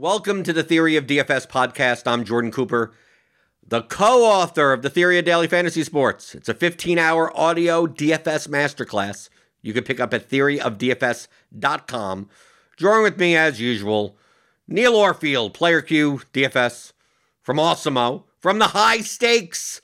Welcome to the Theory of DFS podcast. I'm Jordan Cooper, the co author of the Theory of Daily Fantasy Sports. It's a 15 hour audio DFS masterclass you can pick up at theoryofdfs.com. Drawing with me, as usual, Neil Orfield, Player Q, DFS, from Awesemo, from the High Stakes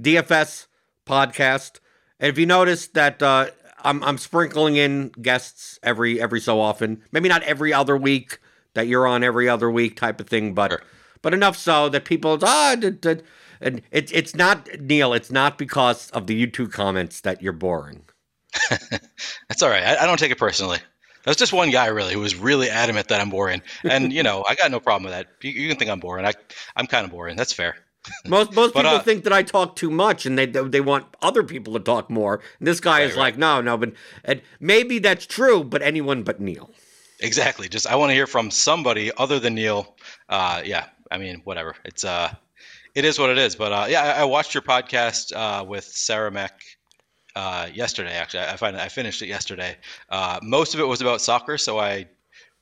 DFS podcast. And if you notice that uh, I'm, I'm sprinkling in guests every every so often, maybe not every other week that you're on every other week type of thing, but Sure. but enough so that people ah did, did, and it's it's not Neil. It's not because of the YouTube comments that you're boring. That's all right. I, I don't take it personally. That's just one guy really who was really adamant that I'm boring, and you know I got no problem with that. You, you can think I'm boring. I I'm kind of boring. That's fair. Most most But, people uh, think that I talk too much, and they they want other people to talk more. And this guy is Right, like, no, no, but and maybe that's true, but anyone but Neil. Exactly. Just I want to hear from somebody other than Neil. Uh, yeah. I mean, whatever. It's uh, it is what it is. But uh, yeah, I, I watched your podcast uh, with Sarah Mack uh, yesterday. Actually, I find I finished it yesterday. Uh, most of it was about soccer, so I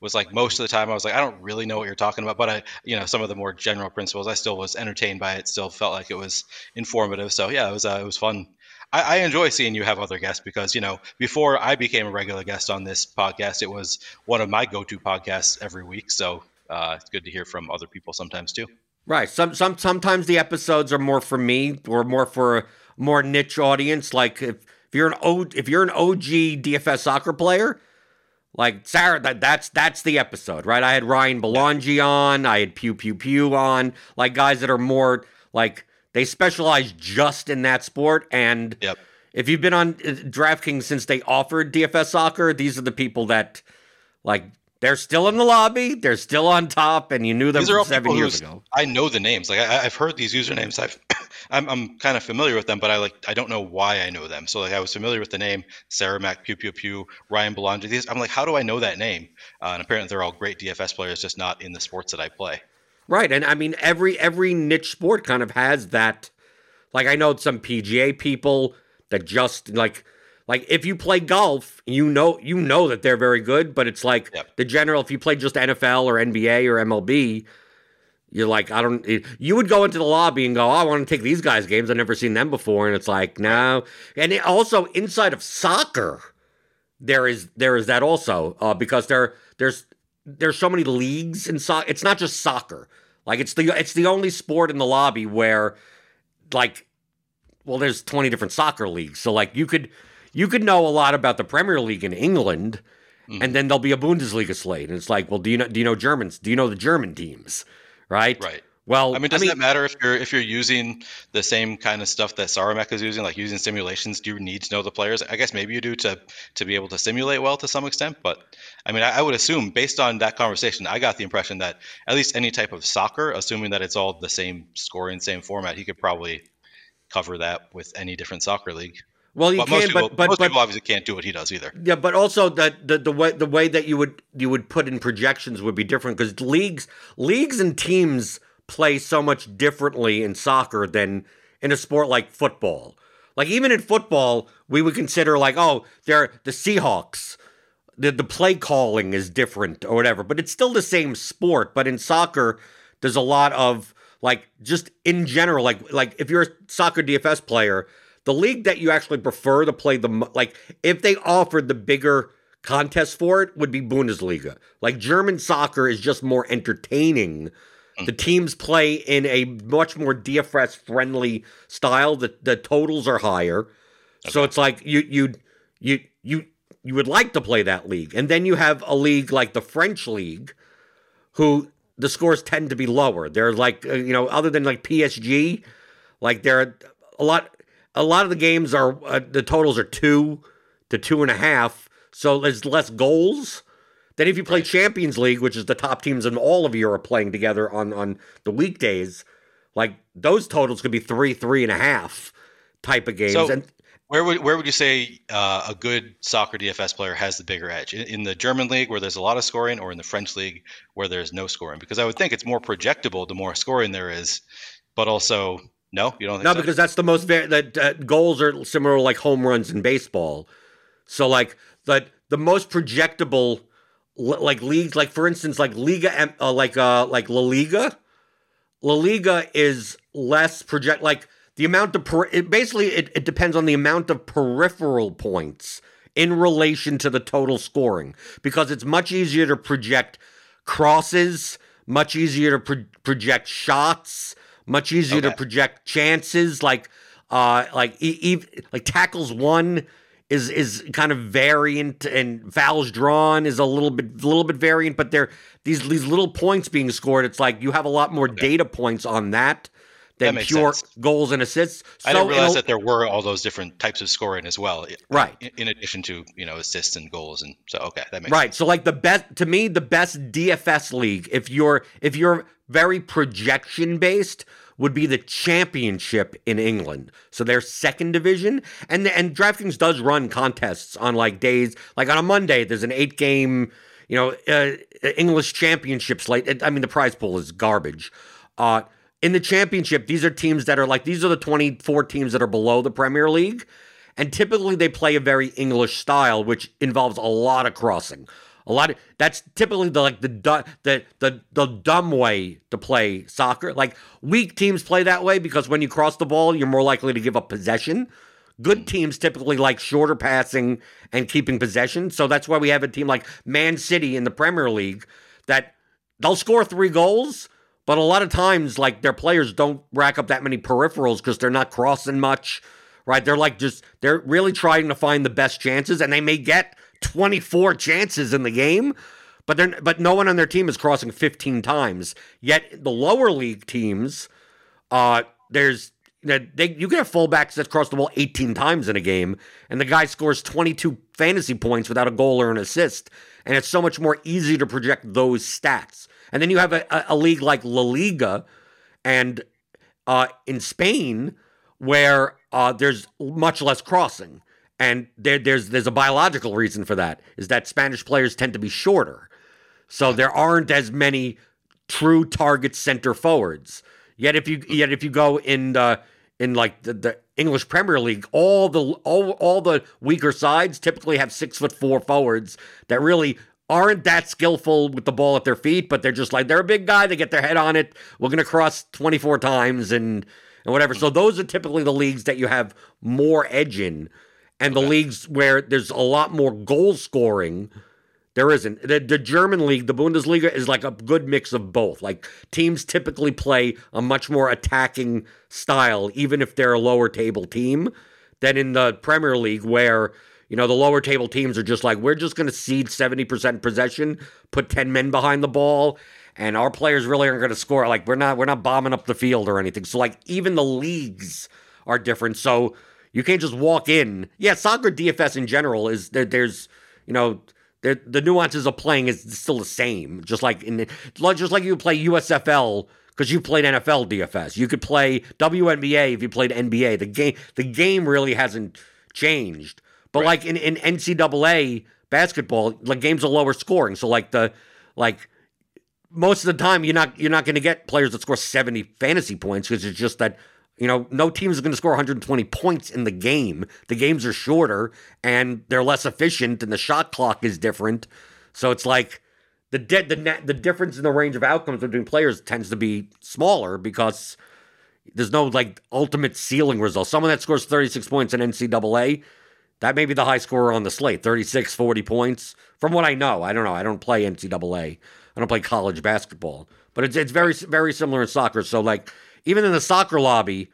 was like most of the time I was like I don't really know what you're talking about, but I you know some of the more general principles I still was entertained by it. Still felt like it was informative. So yeah, it was uh, it was fun. I, I enjoy seeing you have other guests because you know before I became a regular guest on this podcast, it was one of my go-to podcasts every week. So uh, it's good to hear from other people sometimes too. Right. Some some sometimes the episodes are more for me or more for a more niche audience. Like if, if you're an O if you're an OG DFS soccer player, like Sarah, that that's that's the episode, right? I had Ryan Belangi on, I had Pew Pew Pew on, like guys that are more like they specialize just in that sport. And Yep. if you've been on uh, DraftKings since they offered DFS soccer, these are the people that like they're still in the lobby, they're still on top, and you knew them These are all seven years ago. I know the names. Like I, I've heard these usernames. I've I'm, I'm kind of familiar with them, but I like I don't know why I know them. So like I was familiar with the name Sarah Mac Pew Pew Pew Ryan Belangi. These I'm like, how do I know that name? Uh, and apparently they're all great DFS players, just not in the sports that I play. Right, and I mean every every niche sport kind of has that. Like I know some PGA people that just like like if you play golf, you know you know that they're very good, but it's like Yep. the general. If you play just NFL or NBA or MLB, you're like I don't. You would go into the lobby and go, oh, I want to take these guys' games. I've never seen them before, and it's like no. And it also inside of soccer, there is there is that also uh, because there there's there's so many leagues in soccer. It's not just soccer. Like it's the it's the only sport in the lobby where like well there's 20 different soccer leagues. So like you could you could know a lot about the Premier League in England and mm-hmm. then there'll be a Bundesliga slate and it's like, well do you know do you know Germans? Do you know the German teams? Right? Right. Well, I mean, does that matter if you're if you're using the same kind of stuff that Saramek is using, like using simulations? Do you need to know the players? I guess maybe you do to to be able to simulate well to some extent. But I mean, I, I would assume based on that conversation, I got the impression that at least any type of soccer, assuming that it's all the same scoring, same format, he could probably cover that with any different soccer league. well you But most can people, but but, most but people obviously can't do what he does either. Yeah, but also that the, the way the way that you would you would put in projections would be different because leagues leagues and teams play so much differently in soccer than in a sport like football. Like even in football, we would consider like, oh, they're the Seahawks. The the play calling is different or whatever, but it's still the same sport. But in soccer, there's a lot of like just in general, like like if you're a soccer DFS player, the league that you actually prefer to play the like if they offered the bigger contest for it would be Bundesliga. Like German soccer is just more entertaining. The teams play in a much more DFS friendly style. The the totals are higher. So it's like you you you you you would like to play that league. And then you have a league like the French league who the scores tend to be lower. They're like uh, you know other than like PSG, like they're a lot a lot of the games are uh, the totals are 2 to two and a half. So there's less goals. Then if you play Champions League, which is the top teams in all of Europe playing together on on the weekdays, like those totals could be three, three and a half type of games. So- and Where would where would you say uh, a good soccer DFS player has the bigger edge in, in the German league where there's a lot of scoring, or in the French league where there's no scoring? Because I would think it's more projectable the more scoring there is, but also no, you don't think no, so? because that's the most that uh, goals are similar like home runs in baseball. So like the the most projectable like leagues, like for instance, like Liga, uh, like uh, like La Liga. La Liga is less project like the amount of per- it basically it, it depends on the amount of peripheral points in relation to the total scoring because it's much easier to project crosses, much easier to pro- project shots, much easier okay. to project chances like uh like e- e- like tackles one is is kind of variant and fouls drawn is a little bit a little bit variant but they're these these little points being scored it's like you have a lot more okay. data points on that than that pure sense. goals and assists. So I didn't realize that there were all those different types of scoring as well. Right. In, in, addition to you know assists and goals, and so okay, that makes right. Sense. So like the best to me, the best DFS league, if you're if you're very projection based, would be the championship in England. So their second division. And and DraftKings does run contests on like days, like on a Monday, there's an eight game, you know, uh, English championship slate. I mean, the prize pool is garbage. Uh, in the championship, these are teams that are like, these are the 24 teams that are below the Premier League. And typically they play a very English style, which involves a lot of crossing, a lot of that's typically the like the the the the dumb way to play soccer. Like weak teams play that way because when you cross the ball, you're more likely to give up possession. Good mm. teams typically like shorter passing and keeping possession. So that's why we have a team like Man City in the Premier League that they'll score three goals, but a lot of times like their players don't rack up that many peripherals because they're not crossing much. Right? They're like just they're really trying to find the best chances and they may get 24 chances in the game, but they're but no one on their team is crossing 15 times. Yet the lower league teams, uh, there's they, you can have fullbacks that cross the ball 18 times in a game, and the guy scores 22 fantasy points without a goal or an assist. And it's so much more easy to project those stats. And then you have a, a, a league like La Liga and uh, in Spain where uh, there's much less crossing and there, there's there's a biological reason for that is that Spanish players tend to be shorter, so there aren't as many true target center forwards. Yet if you yet if you go in the in like the, the English Premier League, all the all, all the weaker sides typically have six foot four forwards that really aren't that skillful with the ball at their feet, but they're just like they're a big guy. They get their head on it. We're gonna cross twenty four times and and whatever. So those are typically the leagues that you have more edge in and the leagues where there's a lot more goal scoring there isn't. The, the german league the bundesliga is like a good mix of both. Like teams typically play a much more attacking style even if they're a lower table team than in the premier league where you know the lower table teams are just like we're just going to cede 70% possession put 10 men behind the ball and our players really aren't going to score. Like we're not we're not bombing up the field or anything. So like even the leagues are different. So you can't just walk in. Yeah, soccer DFS in general is there, there's you know there, the nuances of playing is still the same. Just like in just like you play USFL because you played NFL DFS. You could play WNBA if you played NBA. The game the game really hasn't changed. But right. like in, in NCAA basketball, like games are lower scoring. So like the like most of the time you're not you're not going to get players that score 70 fantasy points because it's just that you know, no team is going to score 120 points in the game. The games are shorter and they're less efficient, and the shot clock is different. So it's like the de- the net, the difference in the range of outcomes between players tends to be smaller because there's no like ultimate ceiling result. Someone that scores 36 points in NCAA, that may be the high scorer on the slate, 36, 40 points. From what I know, I don't know. I don't play NCAA. I don't play college basketball, but it's it's very very similar in soccer. So like even in the soccer lobby,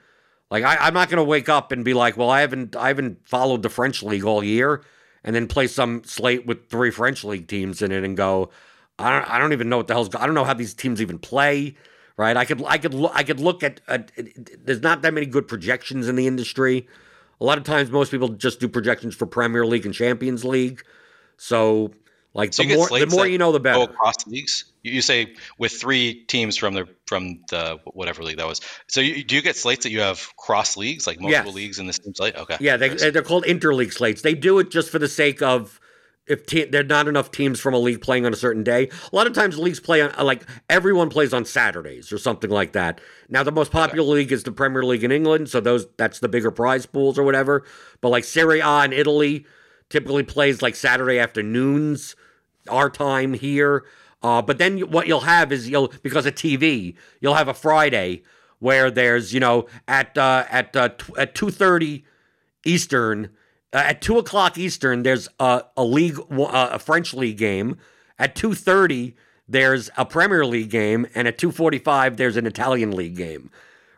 like I, am not going to wake up and be like, well, I haven't I haven't followed the French league all year, and then play some slate with three French league teams in it and go, I don't I don't even know what the hell's going. I don't know how these teams even play. Right? I could I could look I could look at, at there's not that many good projections in the industry. A lot of times, most people just do projections for Premier League and Champions League. So like so the more the more you know, the better. across leagues. You say with three teams from the from the whatever league that was. So you, do you get slates that you have cross leagues, like multiple yes. leagues in the same slate? Okay. Yeah, they, they're called interleague slates. They do it just for the sake of if te- there are not enough teams from a league playing on a certain day. A lot of times leagues play on uh, like everyone plays on Saturdays or something like that. Now the most popular okay. league is the Premier League in England, so those that's the bigger prize pools or whatever. But like Serie A in Italy typically plays like Saturday afternoons our time here. Uh, but then what you'll have is you'll because of TV, you'll have a Friday where there's you know at uh, at uh, t- at two thirty Eastern, uh, at two o'clock Eastern, there's a, a league uh, a French league game. At two thirty, there's a Premier League game, and at two forty five, there's an Italian league game.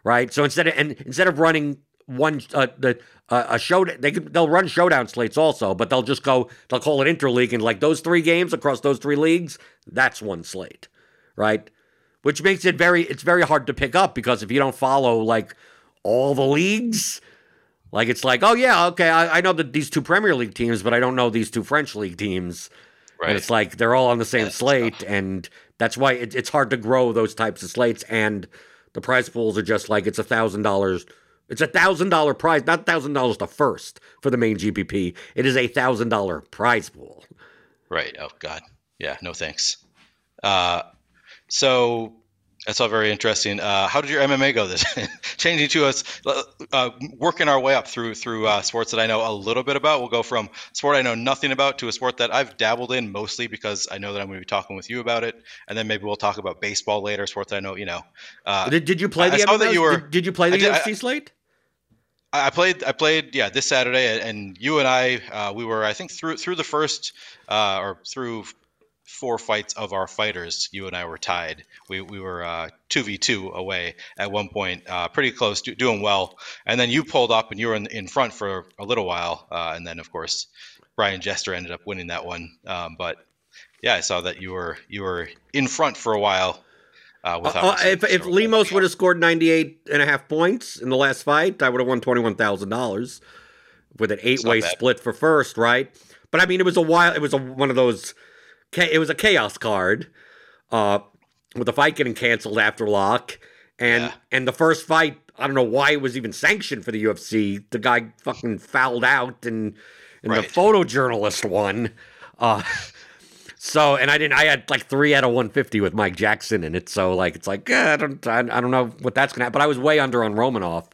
Right. So instead of and instead of running one uh, the uh, a show they could, they'll run showdown slates also, but they'll just go they'll call it interleague and like those three games across those three leagues, that's one slate, right? Which makes it very it's very hard to pick up because if you don't follow like all the leagues, like it's like oh yeah okay I, I know that these two Premier League teams, but I don't know these two French league teams. Right. And it's like they're all on the same yeah, slate, and that's why it, it's hard to grow those types of slates. And the prize pools are just like it's a thousand dollars it's a thousand dollar prize, not thousand dollars the first for the main GPP. It is a thousand dollar prize pool. Right. Oh God. Yeah. No thanks. Uh, so that's all very interesting. Uh, how did your MMA go? This changing to us, uh, working our way up through through uh, sports that I know a little bit about. We'll go from sport I know nothing about to a sport that I've dabbled in mostly because I know that I'm going to be talking with you about it, and then maybe we'll talk about baseball later. Sports I know, you know. Uh, did, did you play the? I saw that you were. Did, did you play the did, UFC I, slate? I played. I played. Yeah, this Saturday, and you and I, uh, we were. I think through through the first uh, or through four fights of our fighters, you and I were tied. We we were uh, two v two away at one point, uh, pretty close, do, doing well. And then you pulled up, and you were in, in front for a little while. Uh, and then, of course, Brian Jester ended up winning that one. Um, but yeah, I saw that you were you were in front for a while uh, uh, if if Lemos would have scored 98 and a half points in the last fight, I would have won $21,000 with an eight-way split for first, right? But I mean, it was a while. It was a, one of those. It was a chaos card, uh, with the fight getting canceled after lock, and yeah. and the first fight. I don't know why it was even sanctioned for the UFC. The guy fucking fouled out, and and right. the photojournalist won. Uh, so, and I didn't. I had like three out of 150 with Mike Jackson in it. So, like, it's like eh, I don't, I, I, don't know what that's gonna. happen. But I was way under on Romanov.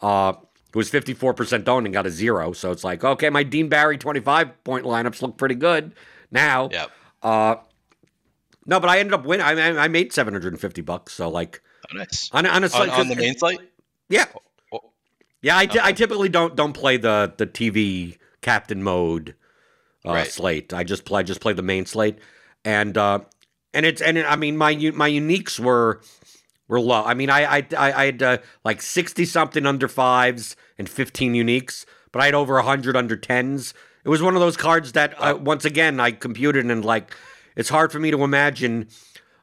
Uh, it was 54% owned and got a zero. So it's like, okay, my Dean Barry 25 point lineups look pretty good now. Yep. Uh, no, but I ended up winning. I, I made 750 bucks. So like, oh, nice. On, on, a on, on the main site. Yeah. Oh, oh. Yeah, I, okay. I typically don't don't play the the TV captain mode uh, right. slate. I just play I just play the main slate, and uh, and it's and it, I mean my my uniques were were low. I mean I I I, had uh, like sixty something under fives and fifteen uniques, but I had over hundred under tens. It was one of those cards that uh, once again I computed and like it's hard for me to imagine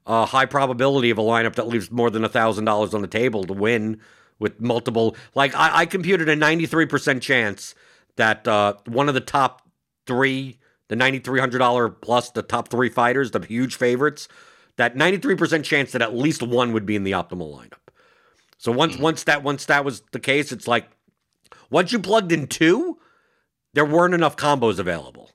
a high probability of a lineup that leaves more than a thousand dollars on the table to win with multiple. Like I, I computed a ninety three percent chance that uh, one of the top three, the $9,300 plus the top three fighters, the huge favorites, that 93% chance that at least one would be in the optimal lineup. So once mm-hmm. once that once that was the case, it's like once you plugged in two, there weren't enough combos available.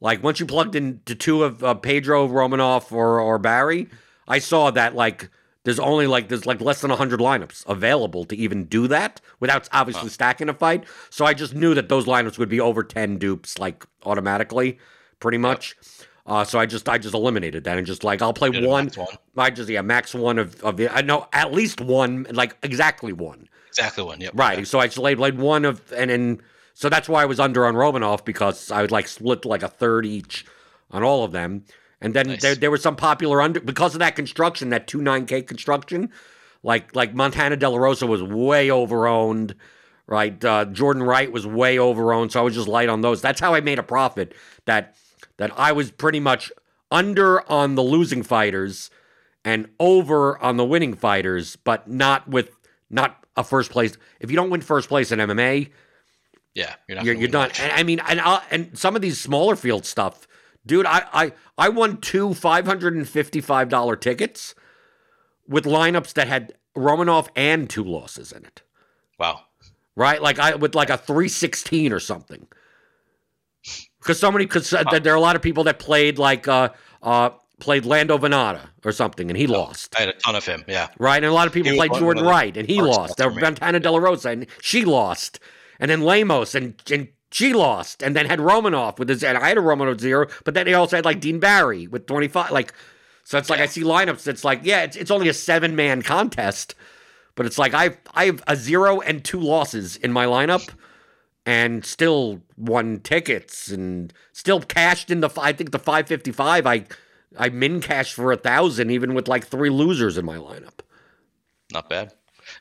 Like once you plugged into two of uh, Pedro, Romanov or or Barry, I saw that like there's only like there's like less than 100 lineups available to even do that without obviously stacking a fight. So I just knew that those lineups would be over 10 dupes like automatically, pretty much. Yep. Uh, so I just I just eliminated that and just like I'll play one, one. I just yeah max one of of the I know at least one like exactly one. Exactly one. yeah Right. So I just played, played one of and then so that's why I was under on Romanov because I would like split like a third each on all of them. And then nice. there, there was some popular under because of that construction, that two nine K construction, like like Montana De La Rosa was way overowned, right? Uh, Jordan Wright was way overowned, so I was just light on those. That's how I made a profit. That that I was pretty much under on the losing fighters and over on the winning fighters, but not with not a first place. If you don't win first place in MMA, yeah, you're, you're, you're done. And, I mean, and I'll, and some of these smaller field stuff Dude, I, I, I won two $555 tickets with lineups that had Romanov and two losses in it. Wow. Right? Like I with like a 316 or something. Because so many because uh, there are a lot of people that played like uh uh played Lando Vannata or something, and he oh, lost. I had a ton of him, yeah. Right, and a lot of people played Jordan Wright, and he lost. There Montana De La Rosa, and she lost. And then Lemos and, and she lost and then had Romanov with his, and I had a Romanov zero, but then they also had like Dean Barry with 25. Like, so it's like I see lineups. It's like, yeah, it's, it's only a seven man contest, but it's like I've I have a zero and two losses in my lineup, and still won tickets and still cashed in the. I think the 555. I I min cashed for a thousand even with like three losers in my lineup. Not bad.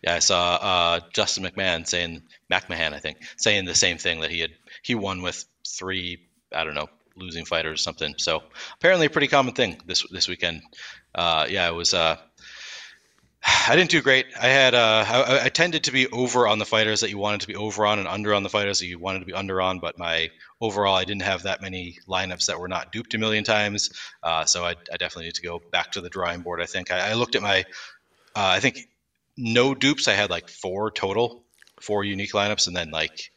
Yeah, I saw uh, Justin McMahon saying McMahon, I think, saying the same thing that he had he won with three, I don't know, losing fighters or something. So apparently a pretty common thing this this weekend. Uh, yeah, it was. Uh, I didn't do great. I had uh, I, I tended to be over on the fighters that you wanted to be over on, and under on the fighters that you wanted to be under on. But my overall, I didn't have that many lineups that were not duped a million times. Uh, so I, I definitely need to go back to the drawing board. I think I, I looked at my, uh, I think no dupes. I had like four total, four unique lineups, and then like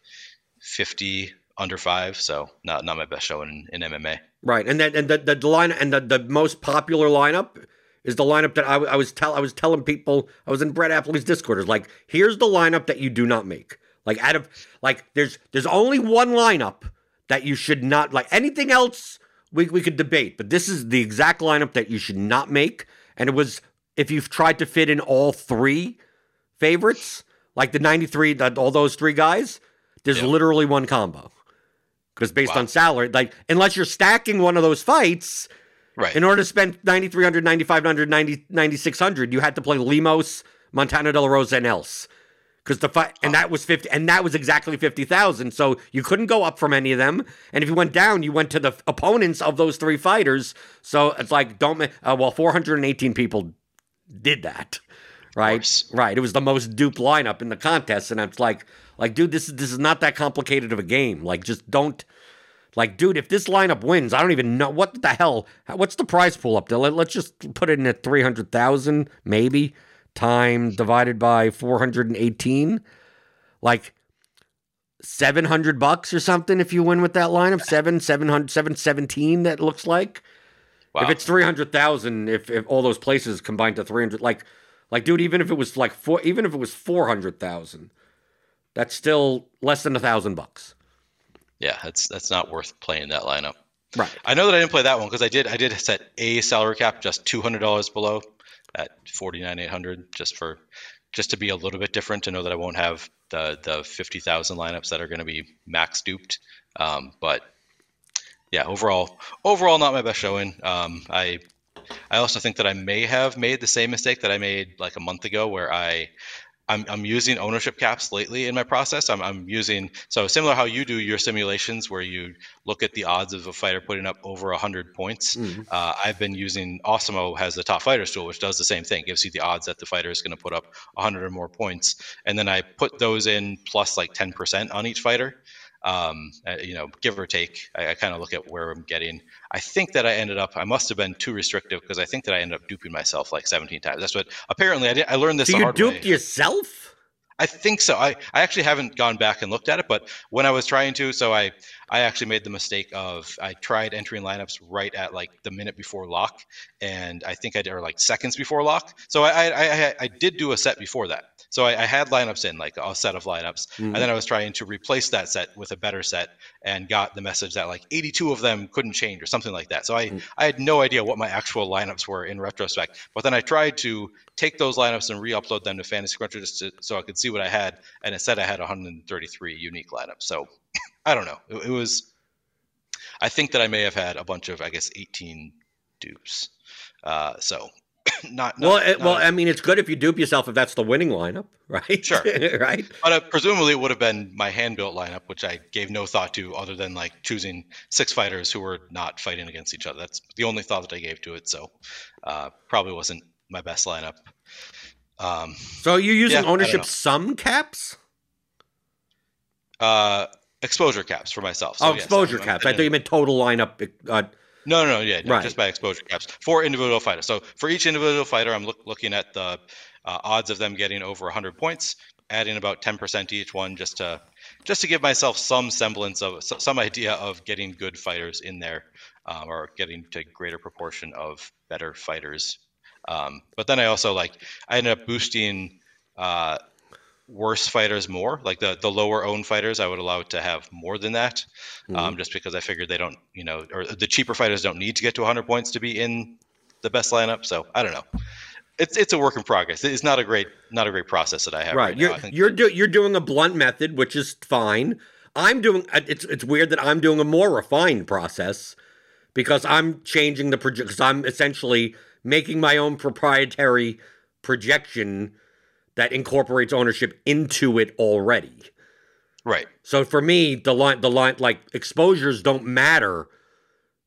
fifty under five. So not not my best showing in, in MMA. Right, and then and the the, the line and the, the most popular lineup is the lineup that I, I was tell I was telling people I was in Brett Appley's Discord. Is like here's the lineup that you do not make. Like out of like there's there's only one lineup that you should not like anything else we we could debate, but this is the exact lineup that you should not make. And it was if you've tried to fit in all three favorites, like the 93, that all those three guys, there's literally one combo. Because based Wow. on salary, like unless you're stacking one of those fights, Right. in order to spend 9,300, 9,500, 90 9,600, you had to play Lemos, Montana De La Rosa, and else. Because the fight, and that was 50, and that was exactly 50,000. So you couldn't go up from any of them. And if you went down, you went to the opponents of those three fighters. So it's like, don't, uh, well, 418 people did that. Right. Right. It was the most duped lineup in the contest. And it's like, like, dude, this is, this is not that complicated of a game. Like, just don't, like, dude, if this lineup wins, I don't even know what the hell. What's the prize pool up there? Let, us just put it in at three hundred thousand, maybe. Time divided by four hundred and eighteen, like seven hundred bucks or something. If you win with that lineup, seven, seven hundred, seven seventeen. That looks like. Wow. If it's three hundred thousand, if if all those places combined to three hundred, like, like, dude, even if it was like four, even if it was four hundred thousand, that's still less than a thousand bucks. yeah, that's that's not worth playing that lineup. Right. I know that I didn't play that one because I did I did set a salary cap just two hundred dollars below at forty nine eight hundred just for just to be a little bit different to know that I won't have the the fifty thousand lineups that are going to be max duped. Um, but yeah, overall overall not my best showing. Um, I I also think that I may have made the same mistake that I made like a month ago where I I'm, I'm using ownership caps lately in my process. I'm, I'm using so similar how you do your simulations where you look at the odds of a fighter putting up over 100 points. Mhm. Uh, I've been using Awesemo has the top fighters tool, which does the same thing, gives you the odds that the fighter is going to put up 100 or more points, and then I put those in plus like 10% on each fighter. Um, uh, you know, give or take. I, I kind of look at where I'm getting. I think that I ended up. I must have been too restrictive because I think that I ended up duping myself like 17 times. That's what apparently I did. I learned this. So you duped way. yourself? I think so. I, I actually haven't gone back and looked at it, but when I was trying to, so I I actually made the mistake of I tried entering lineups right at like the minute before lock, and I think I did or like seconds before lock. So I I, I, I did do a set before that. So I, I had lineups in like a set of lineups, Mhm. and then I was trying to replace that set with a better set, and got the message that like 82 of them couldn't change or something like that. So I Mm. I had no idea what my actual lineups were in retrospect. But then I tried to take those lineups and re-upload them to Fantasy Cruncher just to, so I could see what I had, and it said I had 133 unique lineups. So I don't know. It, it was. I think that I may have had a bunch of I guess 18 dupes. Uh, so not, not Well, not well, a- I mean, it's good if you dupe yourself if that's the winning lineup, right? Sure. right. But uh, presumably, it would have been my hand built lineup, which I gave no thought to other than like choosing six fighters who were not fighting against each other. That's the only thought that I gave to it. So uh, probably wasn't my best lineup. Um, So you're using Yeah, ownership sum caps? uh, exposure caps for myself. So oh, yes, exposure I'm caps. I getting- thought you meant total lineup. Uh, No, no, no, yeah, no, Right. just by exposure caps for individual fighters. So for each individual fighter, I'm look, looking at the uh, odds of them getting over 100 points, adding about 10% to each one, just to just to give myself some semblance of so- some idea of getting good fighters in there, um, or getting to greater proportion of better fighters. Um, but then I also like I ended up boosting. Uh, worse fighters more, like the the lower owned fighters. I would allow it to have more than that, um, Mhm. just because I figured they don't, you know, or the cheaper fighters don't need to get to 100 points to be in the best lineup. So I don't know. It's it's a work in progress. It's not a great not a great process that I have right, right. now. You're think you're do, you're doing a blunt method, which is fine. I'm doing. It's it's weird that I'm doing a more refined process because I'm changing the project. Because I'm essentially making my own proprietary projection that incorporates ownership into it already. right. So for me, the line, the line, like exposures don't matter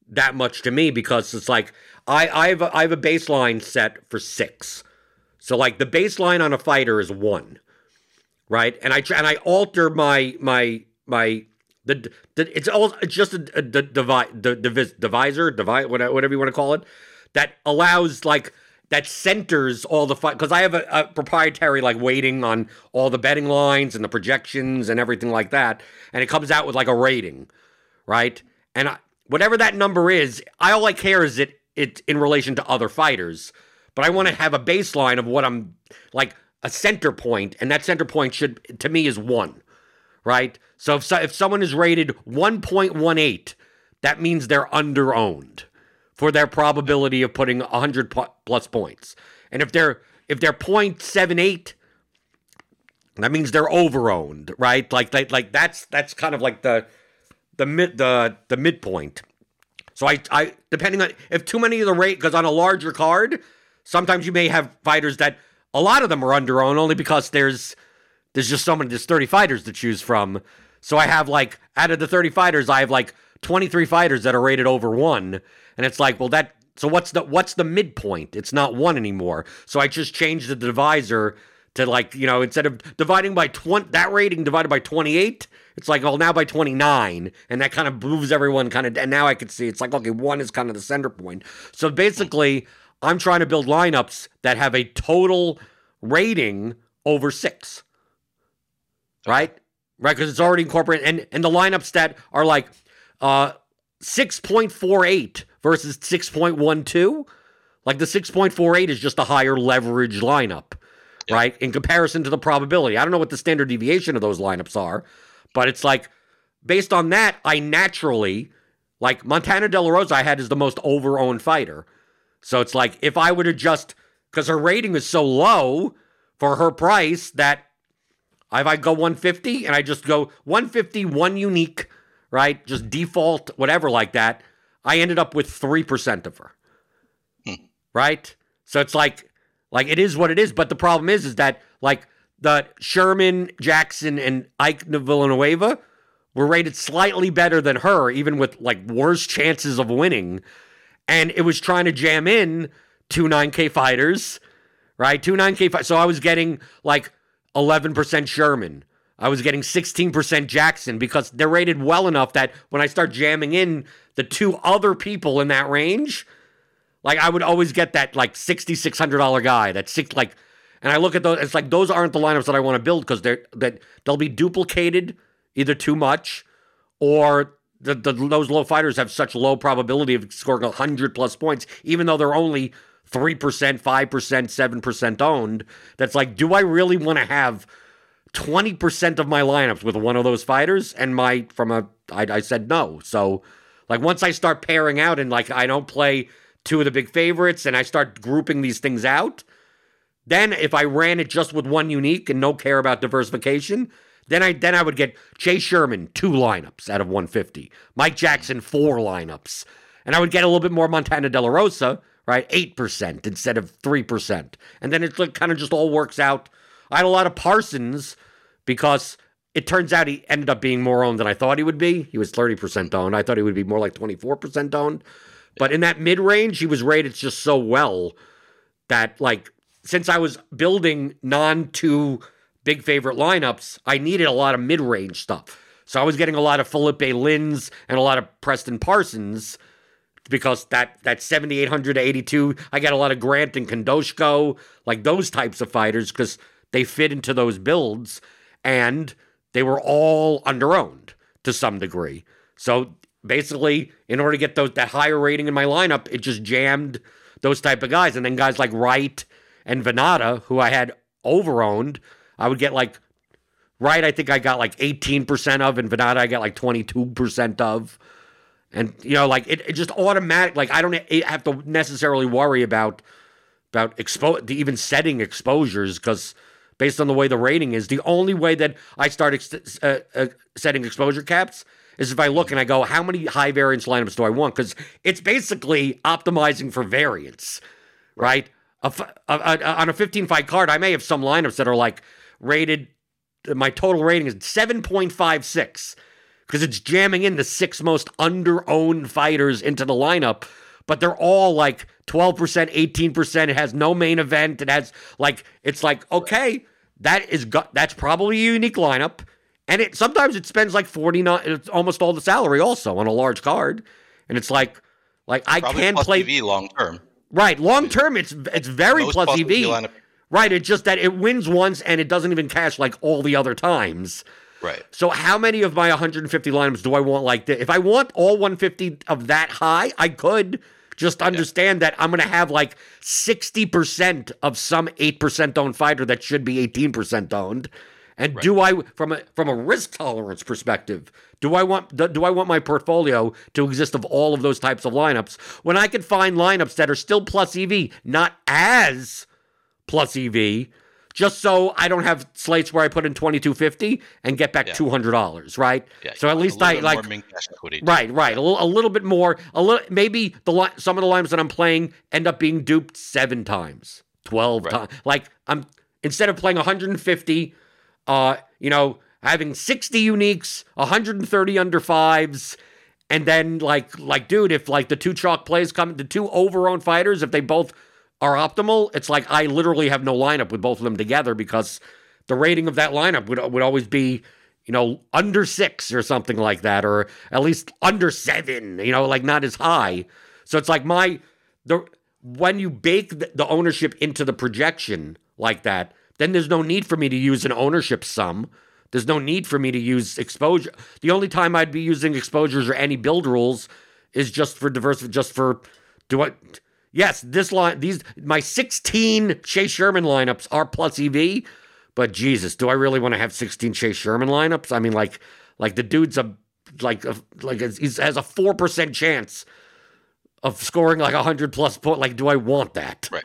that much to me because it's like I, I have, a, I have a baseline set for six. So like the baseline on a fighter is one, right? And I tr- and I alter my my my the, the it's all it's just a, a, the divi- the divis- divisor, divide whatever you want to call it, that allows like that centers all the fight because I have a, a proprietary like weighting on all the betting lines and the projections and everything like that, and it comes out with like a rating, right? And I, whatever that number is, I all I care is it it in relation to other fighters, but I want to mm. have a baseline of what I'm like a center point, and that center point should to me is one, right? So if so, if someone is rated 1.18, that means they're underowned for their probability of putting 100 plus points. And if they're if they're 0.78, that means they're overowned, right? Like they, like that's that's kind of like the the mid the the midpoint. So I I depending on if too many of the rate because on a larger card, sometimes you may have fighters that a lot of them are underowned only because there's there's just so many there's 30 fighters to choose from. So I have like out of the 30 fighters, I have like 23 fighters that are rated over one, and it's like, well, that so what's the what's the midpoint? It's not one anymore. So I just changed the divisor to like you know instead of dividing by 20 that rating divided by 28 it's like well now by 29 and that kind of moves everyone kind of and now i can see it's like okay one is kind of the center point. So basically i'm trying to build lineups that have a total rating over six. Right? Right? Because it's already incorporated and and the lineups that are like uh 6.48 versus 6.12 like the 6.48 is just a higher leverage lineup Yeah. right? In comparison to the probability. I don't know what the standard deviation of those lineups are but it's like based on that i naturally like montana de la rosa i had as the most over-owned fighter. So it's like if i would have just because her rating is so low for her price that if I go 150 and I just go 150, one unique, right? Just default, whatever like that, I ended up with 3% of her. Hmm. Right? So it's like, like it is what it is. But the problem is, is that like the Sherman, Jackson, and Ike Villanueva were rated slightly better than her, even with like worse chances of winning. And it was trying to jam in two 9K fighters, right? Two 9K fighters. So I was getting like 11% Sherman. I was getting 16% Jackson because they're rated well enough that when I start jamming in the two other people in that range, like I would always get that like $6,600 guy. That's six, like, and I look at those, it's like those aren't the lineups that I want to build because they're, that they'll be duplicated either too much or the, the those low fighters have such low probability of scoring 100 plus points, even though they're only 3%, 5%, 7% owned. That's like, do I really want to have 20% of my lineups with one of those fighters? And my, from a, I, I said no. So, like, once I start pairing out and like I don't play two of the big favorites and I start grouping these things out, then if I ran it just with one unique and no care about diversification, then I then I would get Chase Sherman two lineups out of 150, Mike Jackson four lineups, and I would get a little bit more Montana De La Rosa, right, eight percent instead of three percent, and then it like, kind of just all works out. I had a lot of Parsons because it turns out he ended up being more owned than I thought he would be. He was 30% owned. I thought he would be more like 24% owned. But in that mid range, he was rated just so well that, like, since I was building non two big favorite lineups, I needed a lot of mid range stuff. So I was getting a lot of Felipe Lins and a lot of Preston Parsons because that that 7800 to 82 i got a lot of grant and kondoshko like those types of fighters because they fit into those builds and they were all underowned to some degree so basically in order to get those that higher rating in my lineup it just jammed those type of guys and then guys like wright and vannata who i had overowned i would get like Right, I think I got like 18% of, and Vannata I got like 22% of. And you know, like it, it just automatic. Like I don't have to necessarily worry about about expo even setting exposures because based on the way the rating is, the only way that I start ex- uh, uh, setting exposure caps is if I look and I go, how many high variance lineups do I want? Because it's basically optimizing for variance, right? On a 15 fight card, I may have some lineups that are like rated. My total rating is 7.56 because it's jamming in the six most under-owned fighters into the lineup, but they're all like 12%, 18%. It has no main event. It has like it's like okay, that is that's probably a unique lineup. And it sometimes it spends like 49 it's almost all the salary also on a large card. And it's like like I probably can play EV long term. Right, long term it's it's very Most plus plus EV. lineup. Right, it's just that it wins once and it doesn't even cash like all the other times. Right. So how many of my 150 lineups do I want like this? If I want all 150 of that high, I could just understand that I'm going to have like 60% of some 8% owned fighter that should be 18% owned. And do I from a from a risk tolerance perspective, do I want do I want my portfolio to exist of all of those types of lineups when I can find lineups that are still plus EV, not as plus EV, just so I don't have slates where I put in 2250 and get back Yeah. $200, right? Yeah. so at least I like. Right, right. A little, a little bit more. A little, maybe the some of the lines that I'm playing end up being duped seven times, twelve Right. times. Like I'm instead of playing 150, uh, you know, having 60 uniques, 130 under fives, and then like, like, dude, if like the two chalk plays come, the two overowned fighters, if they both are optimal, it's like I literally have no lineup with both of them together because the rating of that lineup would would always be you know, under six or something like that, or at least under seven, you know, like not as high. So it's like my the when you bake the, ownership into the projection like that, then there's no need for me to use an ownership sum. There's no need for me to use exposure. The only time I'd be using exposures or any build rules is just for diversity, just for do I yes, this line these my 16 Chase Sherman lineups are plus EV, but Jesus, do I really want to have 16 Chase Sherman lineups? I mean, like, like the dude's a like a, like a, he has a four percent chance of scoring like a hundred plus point. Like, do I want that? Right.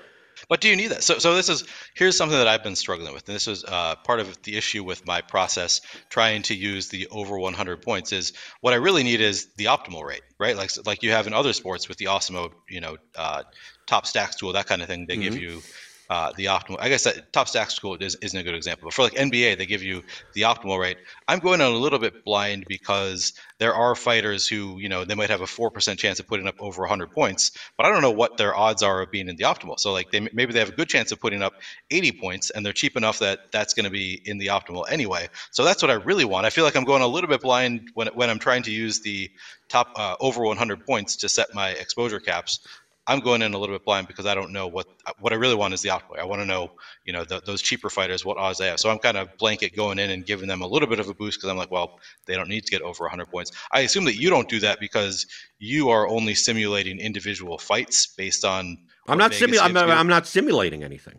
But do you need that? So, so this is here's something that I've been struggling with, and this is uh, part of the issue with my process trying to use the over 100 points. Is what I really need is the optimal rate, right? Like like you have in other sports with the Awesemo, you know, uh, top stacks tool, that kind of thing. They give you uh, the optimal. I guess that top stacks tool is, isn't a good example, but for like NBA, they give you the optimal rate. I'm going a little bit blind because there are fighters who, you know, they might have a four percent chance of putting up over 100 points, but I don't know what their odds are of being in the optimal. So like they maybe they have a good chance of putting up 80 points, and they're cheap enough that that's going to be in the optimal anyway. So that's what I really want. I feel like I'm going a little bit blind when when I'm trying to use the top uh, over 100 points to set my exposure caps. I'm going in a little bit blind because I don't know what what I really want is the optimal. I want to know, you know, the, those cheaper fighters what odds they have. So I'm kind of blanket going in and giving them a little bit of a boost because I'm like, well, they don't need to get over 100 points. I assume that you don't do that because you are only simulating individual fights based on. I'm not Vegas simu- I'm, not. I'm not simulating anything.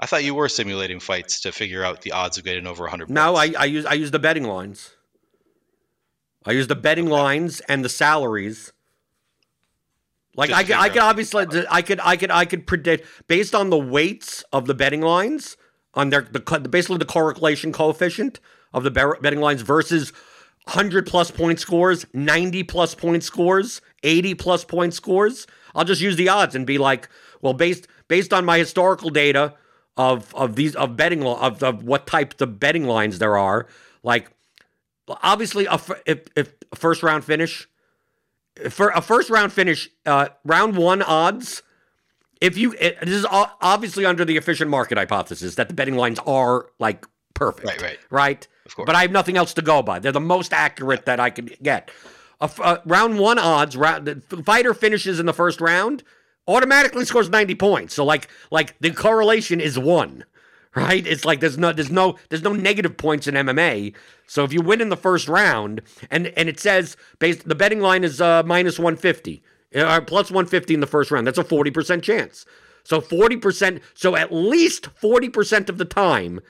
I thought you were simulating fights to figure out the odds of getting over 100. No, points. I, I use I use the betting lines. I use the betting lines and the salaries. Like I could, I could obviously, I could, I could, I could predict based on the weights of the betting lines on their the basically the correlation coefficient of the betting lines versus hundred plus point scores, ninety plus point scores, eighty plus point scores. I'll just use the odds and be like, well, based based on my historical data of of these of betting of, of what types of betting lines there are, like obviously a, if if first round finish for a first round finish, uh, round one odds. If you, it, this is obviously under the efficient market hypothesis that the betting lines are like perfect, Right, right. right. Of course. But I have nothing else to go by. They're the most accurate that I can get. A, uh, round one odds, round, the fighter finishes in the first round, automatically scores ninety points. So like, like the correlation is one, right? It's like there's no, there's no, there's no negative points in MMA. So if you win in the first round, and and it says based, the betting line is uh, minus one fifty, uh, plus one fifty in the first round. That's a forty percent chance. So forty percent. So at least forty percent of the time,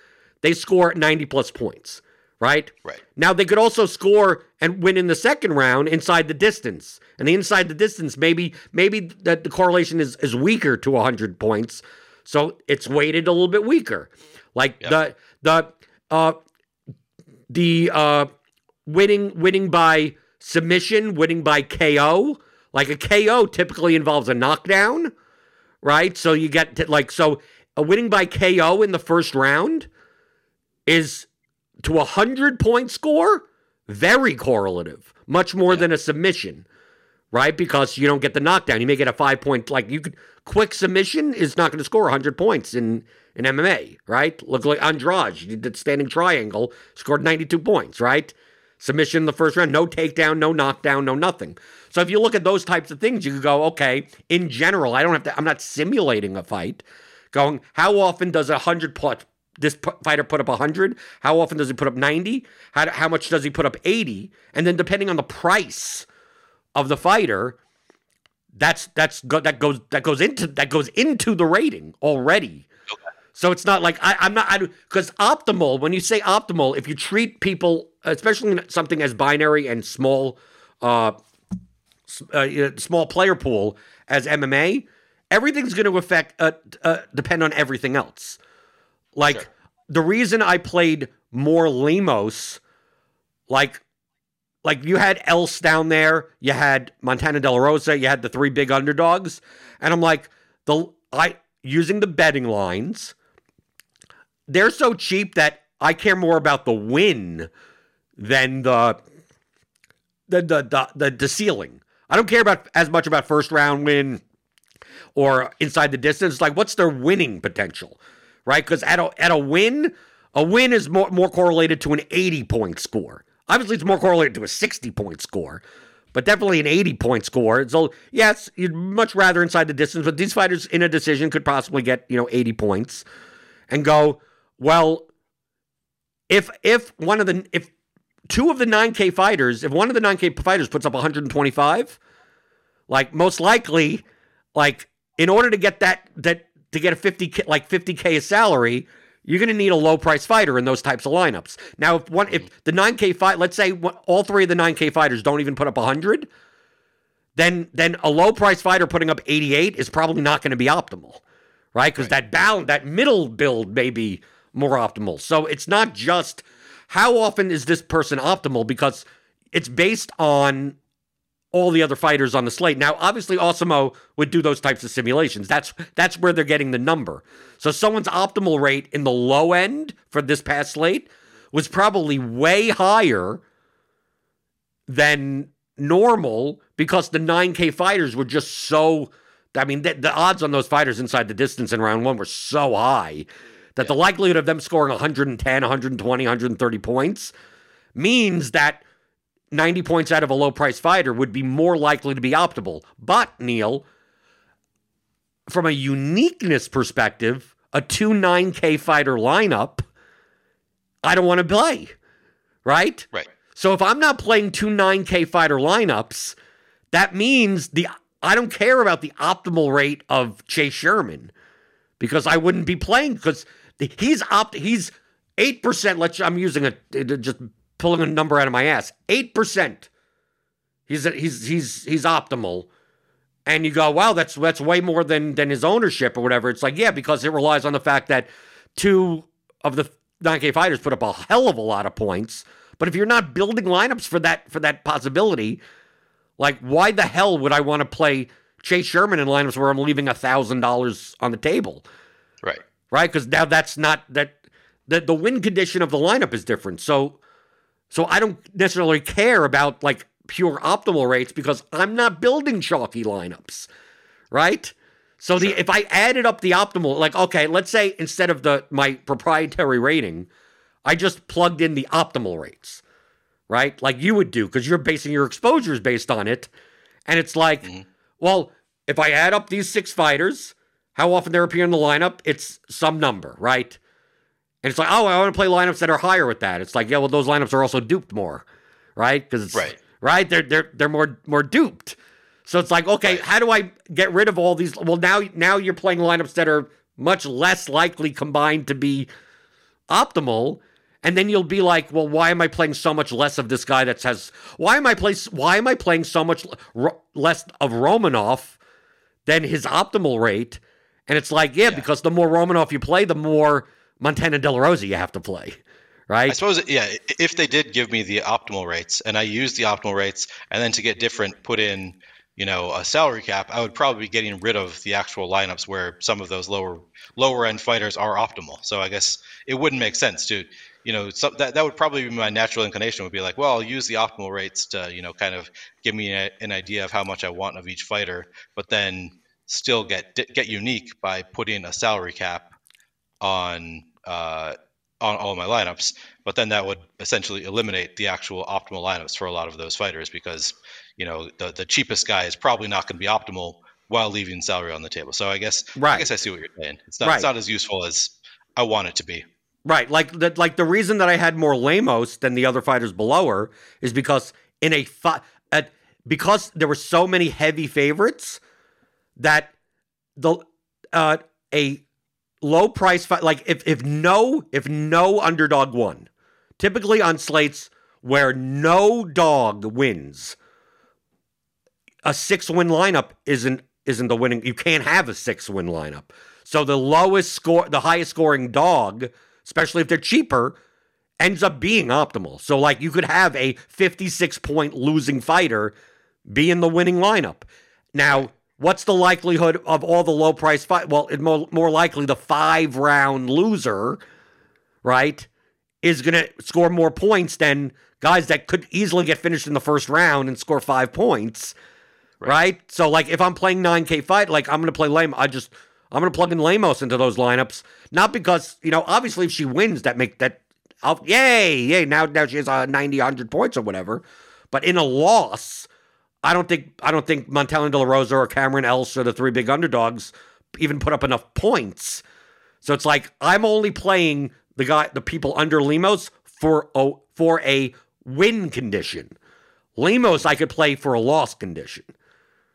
they score 90 plus points, right? Right. Now they could also score and win in the second round inside the distance. And the inside the distance, maybe maybe that the correlation is is weaker to 100 points, so it's weighted a little bit weaker. Like Yep. the the uh the uh winning winning by submission, winning by KO. Like a KO typically involves a knockdown, right? So you get to, like so a winning by KO in the first round is to a hundred point score very correlative, much more than a submission, right? Because you don't get the knockdown. You may get a five point like you could quick submission is not going to score hundred points in in MMA, right? Look like Andrade, he did standing triangle, scored ninety two points, right? Submission in the first round, no takedown, no knockdown, no nothing. So if you look at those types of things, you could go, okay, in general, I don't have to, I'm not simulating a fight. Going, how often does a hundred plus this fighter put up a 100? How often does he put up 90? How, how much does he put up 80? And then depending on the price of the fighter, that's that's go, that goes that goes into that goes into the rating already. So it's not like I, I'm not I because optimal. When you say optimal, if you treat people, especially something as binary and small, uh, uh, small player pool as MMA, everything's going to affect uh, uh, depend on everything else. Like Sure. the reason I played more Lemos, like like you had Else down there, you had Montana De La Rosa, you had the three big underdogs, and I'm like the I using the betting lines. They're so cheap that I care more about the win than the the the the, the, the ceiling. I don't care about as much about first round win or inside the distance. Like, what's their winning potential, right? Because at a at a win, a win is more more correlated to an eighty point score. Obviously, it's more correlated to a sixty point score, but definitely an eighty point score. So yes, you'd much rather inside the distance, but these fighters in a decision could possibly get you know eighty points, and go well. If if one of the if two of the 9K fighters, if one of the 9K fighters puts up 125, like most likely, like in order to get that that to get a 50k like 50k a salary, you're going to need a low price fighter in those types of lineups. Now, if one if the 9K fight, let's say all three of the 9K fighters don't even put up 100, then then a low price fighter putting up 88 is probably not going to be optimal, right? Because that balance, that middle build may be more optimal. So it's not just how often is this person optimal because it's based on all the other fighters on the slate. Now, obviously, Awesemo would do those types of simulations. That's that's where they're getting the number. So someone's optimal rate in the low end for this past slate was probably way higher than normal because the 9K fighters were just so. I mean, the, the odds on those fighters inside the distance in round one were so high that the likelihood of them scoring 110, 120, 130 points means that 90 points out of a low price fighter would be more likely to be optimal. But, Neil, from a uniqueness perspective, a 2 9K fighter lineup, I don't want to play, right? Right. So if I'm not playing two 9K fighter lineups, that means the I don't care about the optimal rate of Chase Sherman because I wouldn't be playing because he's opt he's eight percent. Let's I'm using a just pulling a number out of my ass. Eight percent. He's he's he's he's optimal. And you go, wow, that's that's way more than than his ownership or whatever. It's like, yeah, because it relies on the fact that two of the 9K fighters put up a hell of a lot of points. But if you're not building lineups for that for that possibility, like why the hell would I want to play Chase Sherman in lineups where I'm leaving a thousand dollars on the table? Right. Right? Because now that's not that the the win condition of the lineup is different. So so I don't necessarily care about like pure optimal rates because I'm not building chalky lineups. Right? So the if I added up the optimal, like okay, let's say instead of the my proprietary rating, I just plugged in the optimal rates, right? Like you would do because you're basing your exposures based on it, and it's like, mm-hmm. well, if I add up these six fighters, how often they appear in the lineup, it's some number, right? And it's like, oh, I want to play lineups that are higher with that. It's like, yeah, well, those lineups are also duped more, right? Because Right. right, they're they're they're more more duped. So it's like, okay, Right. how do I get rid of all these? Well, now now you're playing lineups that are much less likely combined to be optimal. And then you'll be like, well, why am I playing so much less of this guy that has? Why am I play? Why am I playing so much ro- less of Romanov than his optimal rate? And it's like, yeah, yeah, because the more Romanov you play, the more Montana De La Rosa you have to play, right? I suppose, yeah. If they did give me the optimal rates, and I used the optimal rates, and then to get different, put in you know a salary cap, I would probably be getting rid of the actual lineups where some of those lower lower end fighters are optimal. So I guess it wouldn't make sense to you know so that that would probably be my natural inclination would be like, well, I'll use the optimal rates to you know kind of give me a, an idea of how much I want of each fighter, but then still get get unique by putting a salary cap on uh, on all my lineups. But then that would essentially eliminate the actual optimal lineups for a lot of those fighters because you know the the cheapest guy is probably not going to be optimal while leaving salary on the table. So I guess right. I guess I see what you're saying. It's not right. it's not as useful as I want it to be. Right. Like the like the reason that I had more Lemos than the other fighters below her is because in a fi- at because there were so many heavy favorites that the uh a low price fight like if if no if no underdog won typically on slates where no dog wins a six win lineup isn't isn't the winning you can't have a six win lineup. So the lowest score the highest scoring dog especially if they're cheaper ends up being optimal. So like you could have a 56 point losing fighter be in the winning lineup. Now what's the likelihood of all the low price fight well it more, more likely the five round loser right is going to score more points than guys that could easily get finished in the first round and score five points right? right? So like if I'm playing 9K fight, like I'm gonna play Lame. I just I'm gonna plug in Lemos into those lineups. Not because, you know, obviously if she wins, that make that I'll, yay, yay. Now now she has uh, 90, 100 points or whatever. But in a loss, I don't think I don't think Montana De La Rosa or Cameron Else or the three big underdogs even put up enough points. So it's like I'm only playing the guy the people under Lemos for a for a win condition. Lemos I could play for a loss condition.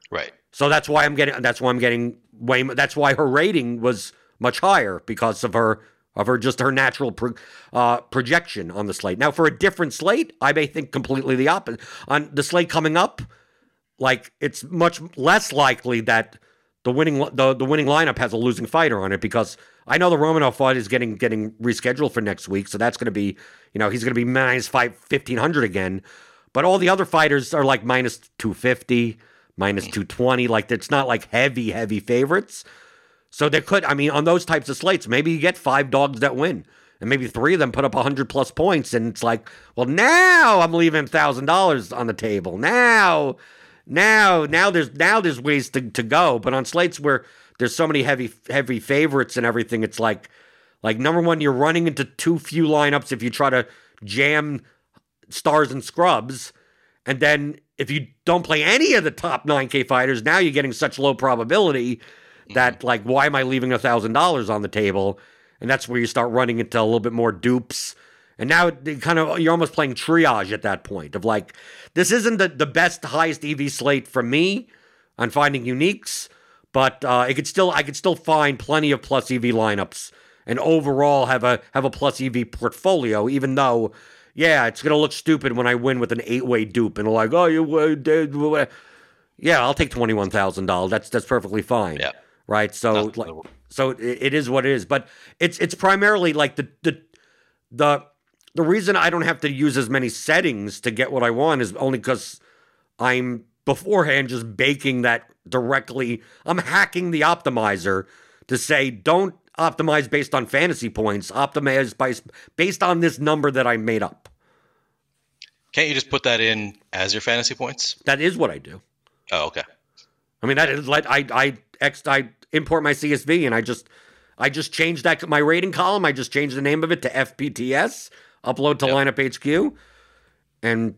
Right. So that's why I'm getting. That's why I'm getting way. That's why her rating was much higher because of her of her just her natural pro, uh, projection on the slate. Now for a different slate, I may think completely the opposite. On the slate coming up, like it's much less likely that the winning the, the winning lineup has a losing fighter on it because I know the Romanov fight is getting getting rescheduled for next week, so that's going to be you know he's going to be minus five fifteen hundred again. But all the other fighters are like minus two fifty minus hmm. 220. Like it's not like heavy, heavy favorites. So there could, I mean, on those types of slates, maybe you get five dogs that win. And maybe three of them put up 100 plus points. And it's like, well, now I'm leaving $1,000 on the table. Now, now, now there's now there's ways to, to go. But on slates where there's so many heavy heavy favorites and everything, it's like like number one, you're running into too few lineups if you try to jam stars and scrubs. And then if you don't play any of the top 9K fighters, now you're getting such low probability that mm-hmm. like why am I leaving a thousand dollars on the table? And that's where you start running into a little bit more dupes. And now kind of you're almost playing triage at that point of like this isn't the, the best highest EV slate for me on finding uniques, but uh, it could still I could still find plenty of plus EV lineups and overall have a have a plus EV portfolio, even though yeah, it's gonna look stupid when I win with an eight way dupe and like, oh, you did. Yeah, I'll take twenty one thousand dollars. That's that's perfectly fine. Yeah. Right. So like, so it, it is what it is. But it's it's primarily like the the the the reason I don't have to use as many settings to get what I want is only because I'm beforehand just baking that directly. I'm hacking the optimizer to say don't optimize based on fantasy points, optimize by, based on this number that I made up. Can't you just put that in as your fantasy points? That is what I do. Oh, okay. I mean, that is like I I ex I import my CSV and I just I just changed that my rating column. I just changed the name of it to FPTS. Upload to yep. Lineup HQ, and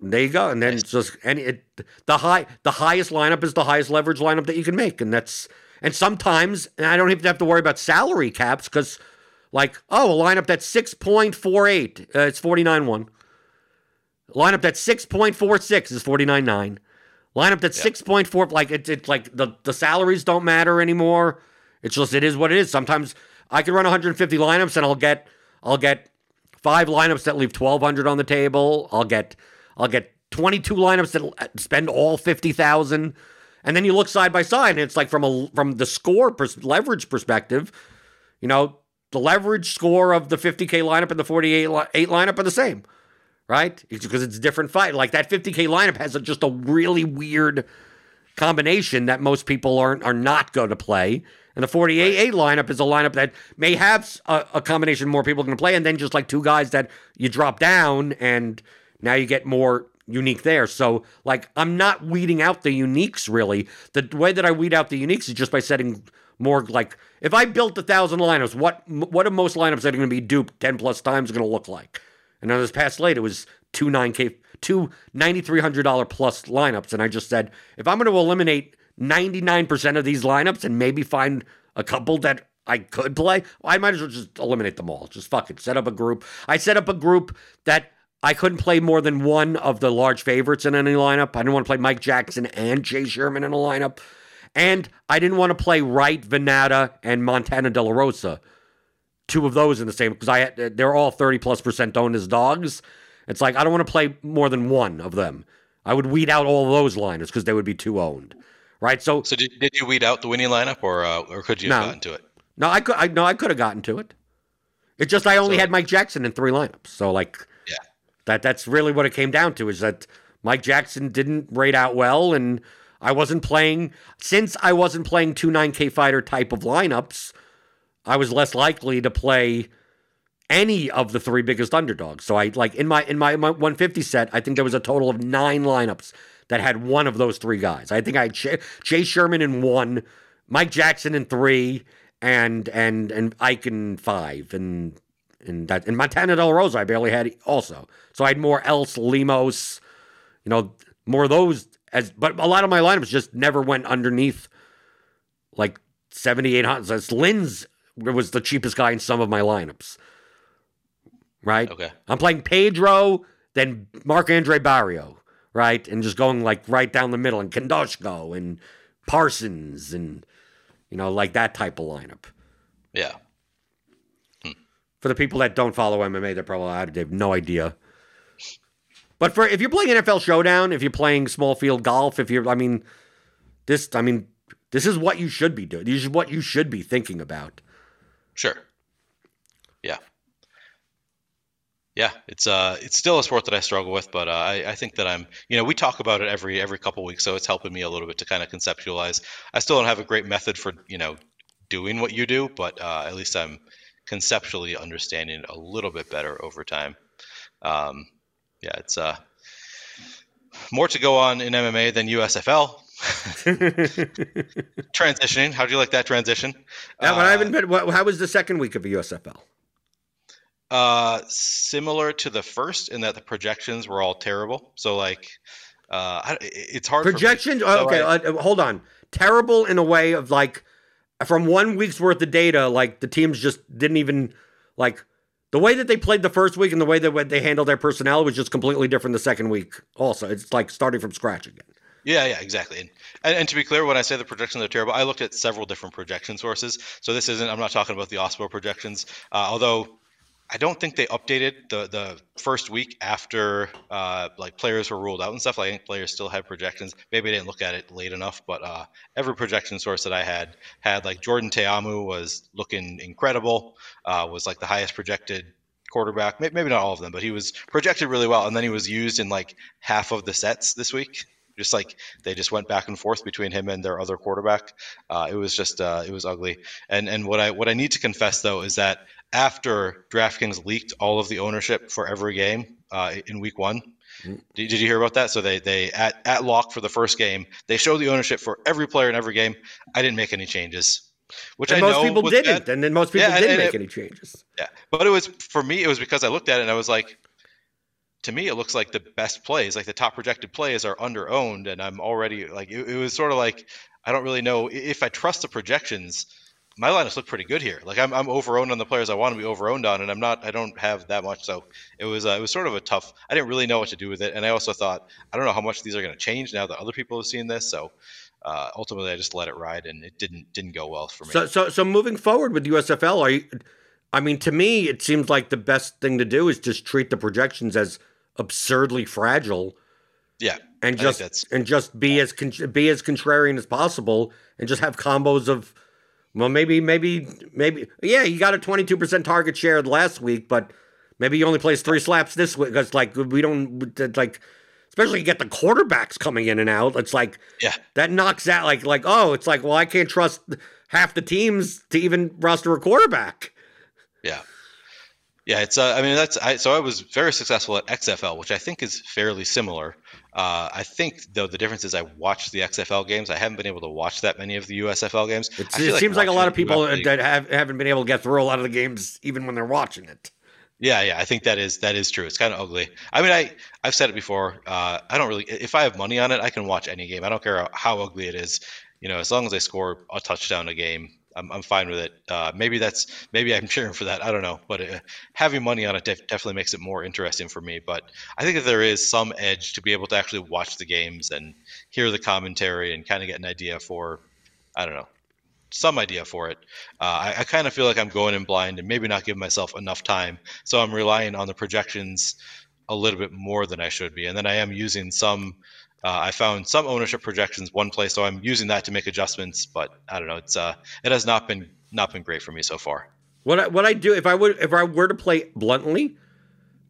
there you go. And then nice. just any it, the high the highest lineup is the highest leverage lineup that you can make, and that's and sometimes, and I don't even have to worry about salary caps because, like, oh, a lineup that's 6.48, uh, it's 49 1. Lineup that's 6.46 is 49 9. Lineup that's yep. 6.4, like, it's it, like the, the salaries don't matter anymore. It's just, it is what it is. Sometimes I can run 150 lineups and I'll get, I'll get five lineups that leave 1200 on the table. I'll get I'll get 22 lineups that spend all 50,000. And then you look side by side and it's like from a from the score pers- leverage perspective, you know, the leverage score of the 50k lineup and the 48 li- eight lineup are the same. Right? It's because it's a different fight. Like that 50k lineup has a, just a really weird combination that most people aren't are not going to play. And the 48 right. lineup is a lineup that may have a, a combination more people going to play, and then just like two guys that you drop down, and now you get more unique there. So, like, I'm not weeding out the uniques really. The way that I weed out the uniques is just by setting more like if I built a thousand lineups, what what are most lineups that are going to be duped 10 plus times going to look like? And on this past late, it was two 9K, two $9,300 plus lineups. And I just said, if I'm going to eliminate 99% of these lineups and maybe find a couple that I could play, I might as well just eliminate them all. Just fucking. Set up a group. I set up a group that I couldn't play more than one of the large favorites in any lineup. I didn't want to play Mike Jackson and Chase Sherman in a lineup. And I didn't want to play Wright, Vannata, and Montana De La Rosa. Two of those in the same because I had, they're all 30 plus percent owned as dogs. It's like I don't want to play more than one of them. I would weed out all those lineups because they would be too owned right? So, so did, did you weed out the winning lineup, or uh, or could you have no, gotten to it? No, I could. I no, I could have gotten to it. It's just I only so, had Mike Jackson in three lineups, so like, yeah, that that's really what it came down to is that Mike Jackson didn't rate out well, and I wasn't playing since I wasn't playing two nine K fighter type of lineups. I was less likely to play any of the three biggest underdogs. So I like in my in my, my 150 set, I think there was a total of nine lineups that had one of those three guys. I think I had Chase, Sherman in one, Mike Jackson in three, and and and Ike in five, and and that and Montana Del Rosa I barely had also. So I had more else Lemos, you know, more of those as. But a lot of my lineups just never went underneath like seventy eight hundred. So Lynn's was the cheapest guy in some of my lineups. Right. Okay. I'm playing Pedro, then Marc Andre Barriault right? And just going like right down the middle, and Kondoshko and Parsons and you know like that type of lineup. Yeah. Hmm. For the people that don't follow MMA, they're probably they have no idea. But for if you're playing NFL Showdown, if you're playing small field golf, if you're, I mean, this, I mean, this is what you should be doing. This is what you should be thinking about. Sure. Yeah yeah, it's uh, it's still a sport that I struggle with, but uh, I, I think that I'm, you know, we talk about it every every couple weeks, so it's helping me a little bit to kind of conceptualize. I still don't have a great method for you know doing what you do, but uh, at least I'm conceptually understanding it a little bit better over time. Um, yeah, it's uh, more to go on in MMA than USFL. Transitioning, how do you like that transition? Now, I haven't been. How was the second week of USFL? Uh, similar to the first in that the projections were all terrible. So like, uh, it's hard. Projections. Oh, okay, I, uh, hold on. Terrible in a way of like, from one week's worth of data, like the teams just didn't even like the way that they played the first week and the way that they handled their personnel was just completely different the second week. Also, it's like starting from scratch again. Yeah, yeah, exactly. And, and, and, to be clear, when I say the projections are terrible, I looked at several different projection sources. So this isn't. I'm not talking about the OSPO projections. Uh, although I don't think they updated the the first week after uh, like players were ruled out and stuff. Like, I think players still had projections. Maybe I didn't look at it late enough, but uh, every projection source that I had had like Jordan Ta'amu was looking incredible. Uh, was like the highest projected quarterback. Maybe not all of them, but he was projected really well. And then he was used in like half of the sets this week. Just like they just went back and forth between him and their other quarterback. Uh, it was just uh, it was ugly. And and what I what I need to confess though is that after DraftKings leaked all of the ownership for every game uh, in Week One. Mm-hmm. Did, did, you hear about that? So they they at at lock for the first game, they show the ownership for every player in every game. I didn't make any changes, which and I most people didn't, bad. and then most people yeah, didn't make it, any changes. Yeah, but it was for me. It was because I looked at it and I was like, to me, it looks like the best plays, like the top projected plays, are under owned, and I'm already like it, it was sort of like I don't really know if I trust the projections my lineups look pretty good here. Like I'm, I'm over owned on the players I want to be over owned on, and I'm not. I don't have that much, so it was uh, it was sort of a tough. I didn't really know what to do with it, and I also thought I don't know how much these are going to change now that other people have seen this. So uh, ultimately, I just let it ride, and it didn't didn't go well for me. So so so moving forward with USFL, are you I mean, to me, it seems like the best thing to do is just treat the projections as absurdly fragile. Yeah, and just and just be as con- be as contrarian as possible, and just have combos of, well, maybe maybe maybe yeah, you got a twenty two percent target share last week, but maybe he only plays three slaps this week because like we don't like especially you get the quarterbacks coming in and out. It's like yeah, that knocks out like like oh, it's like well, I can't trust half the teams to even roster a quarterback. Yeah. Yeah, it's. Uh, I mean, that's. I, so I was very successful at XFL, which I think is fairly similar. Uh, I think though the difference is I watched the XFL games. I haven't been able to watch that many of the USFL games. it like seems like a lot of people that have, haven't been able to get through a lot of the games even when they're watching it. Yeah, yeah, I think that is that is true. It's kind of ugly. I mean, I I've said it before. Uh, I don't really. If I have money on it, I can watch any game. I don't care how ugly it is. You know, as long as they score a touchdown a game, I'm, I'm fine with it. Uh, maybe that's maybe I'm cheering for that. I don't know, but uh, having money on it def- definitely makes it more interesting for me. But I think that there is some edge to be able to actually watch the games and hear the commentary and kind of get an idea for, I don't know, some idea for it. Uh, I, I kind of feel like I'm going in blind and maybe not giving myself enough time. So I'm relying on the projections a little bit more than I should be. And then I am using some. Uh, I found some ownership projections one place, so I'm using that to make adjustments. But I don't know. It's uh, it has not been not been great for me so far. What I, what I do if I would if I were to play bluntly,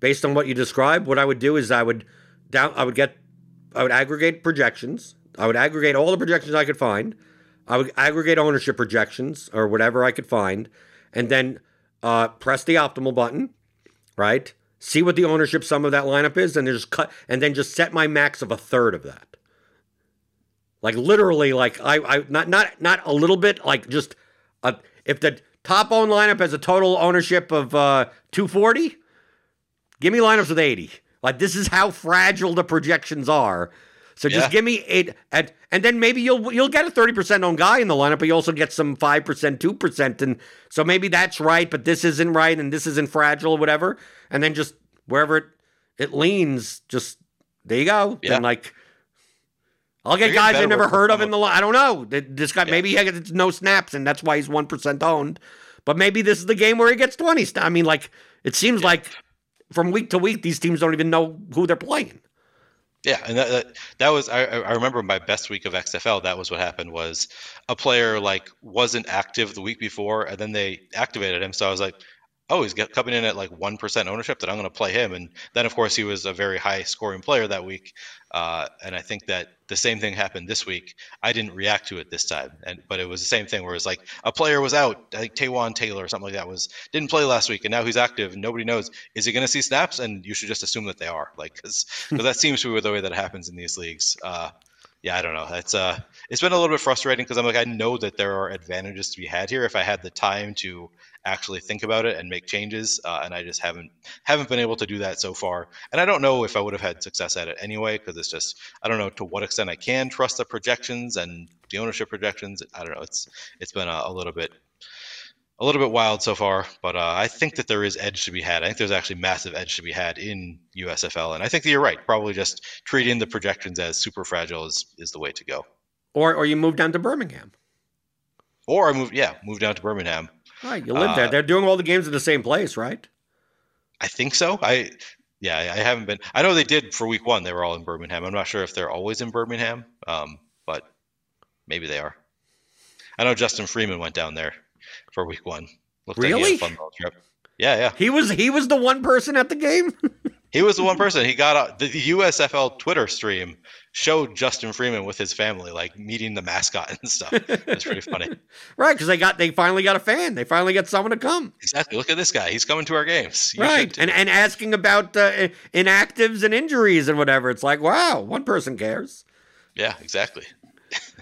based on what you described, what I would do is I would down I would get I would aggregate projections. I would aggregate all the projections I could find. I would aggregate ownership projections or whatever I could find, and then uh, press the optimal button, right? See what the ownership sum of that lineup is, and then just cut, and then just set my max of a third of that. Like literally, like I, I not not not a little bit, like just a, if the top owned lineup has a total ownership of uh, 240, give me lineups with 80. Like this is how fragile the projections are so just yeah. give me eight, and and then maybe you'll you'll get a thirty percent on guy in the lineup, but you also get some five percent, two percent, and so maybe that's right, but this isn't right, and this isn't fragile, or whatever. And then just wherever it it leans, just there you go. Yeah. And like, I'll get guys I've never heard of in the line. I don't know. This guy yeah. maybe he gets no snaps, and that's why he's one percent owned. But maybe this is the game where he gets twenty. I mean, like it seems yeah. like from week to week, these teams don't even know who they're playing. Yeah, and that, that, that was I, I remember my best week of XFL. That was what happened was a player like wasn't active the week before, and then they activated him. So I was like, oh, he's got, coming in at like one percent ownership. That I'm going to play him. And then of course he was a very high scoring player that week. Uh, and I think that the same thing happened this week. I didn't react to it this time, and but it was the same thing where it's like a player was out, like Taywan Taylor or something like that was didn't play last week, and now he's active, and nobody knows is he going to see snaps, and you should just assume that they are, like because that seems to be the way that happens in these leagues. Uh, yeah, I don't know. It's uh, it's been a little bit frustrating because I'm like, I know that there are advantages to be had here if I had the time to actually think about it and make changes, uh, and I just haven't haven't been able to do that so far. And I don't know if I would have had success at it anyway because it's just I don't know to what extent I can trust the projections and the ownership projections. I don't know. It's it's been a, a little bit a little bit wild so far, but uh, I think that there is edge to be had. I think there's actually massive edge to be had in USFL, and I think that you're right. Probably just treating the projections as super fragile is, is the way to go. Or or you move down to Birmingham. Or I move yeah, move down to Birmingham. Right, you live uh, there. They're doing all the games in the same place, right? I think so. I yeah, I haven't been. I know they did for week one. They were all in Birmingham. I'm not sure if they're always in Birmingham, um, but maybe they are. I know Justin Freeman went down there for week one. Looked really? Like trip. Yeah, yeah. He was he was the one person at the game. he was the one person. He got a, the USFL Twitter stream showed Justin Freeman with his family, like meeting the mascot and stuff. It's pretty funny. right, because they got they finally got a fan. They finally got someone to come. Exactly. Look at this guy. He's coming to our games. You right, and and asking about uh, inactives and injuries and whatever. It's like, wow, one person cares. Yeah, exactly.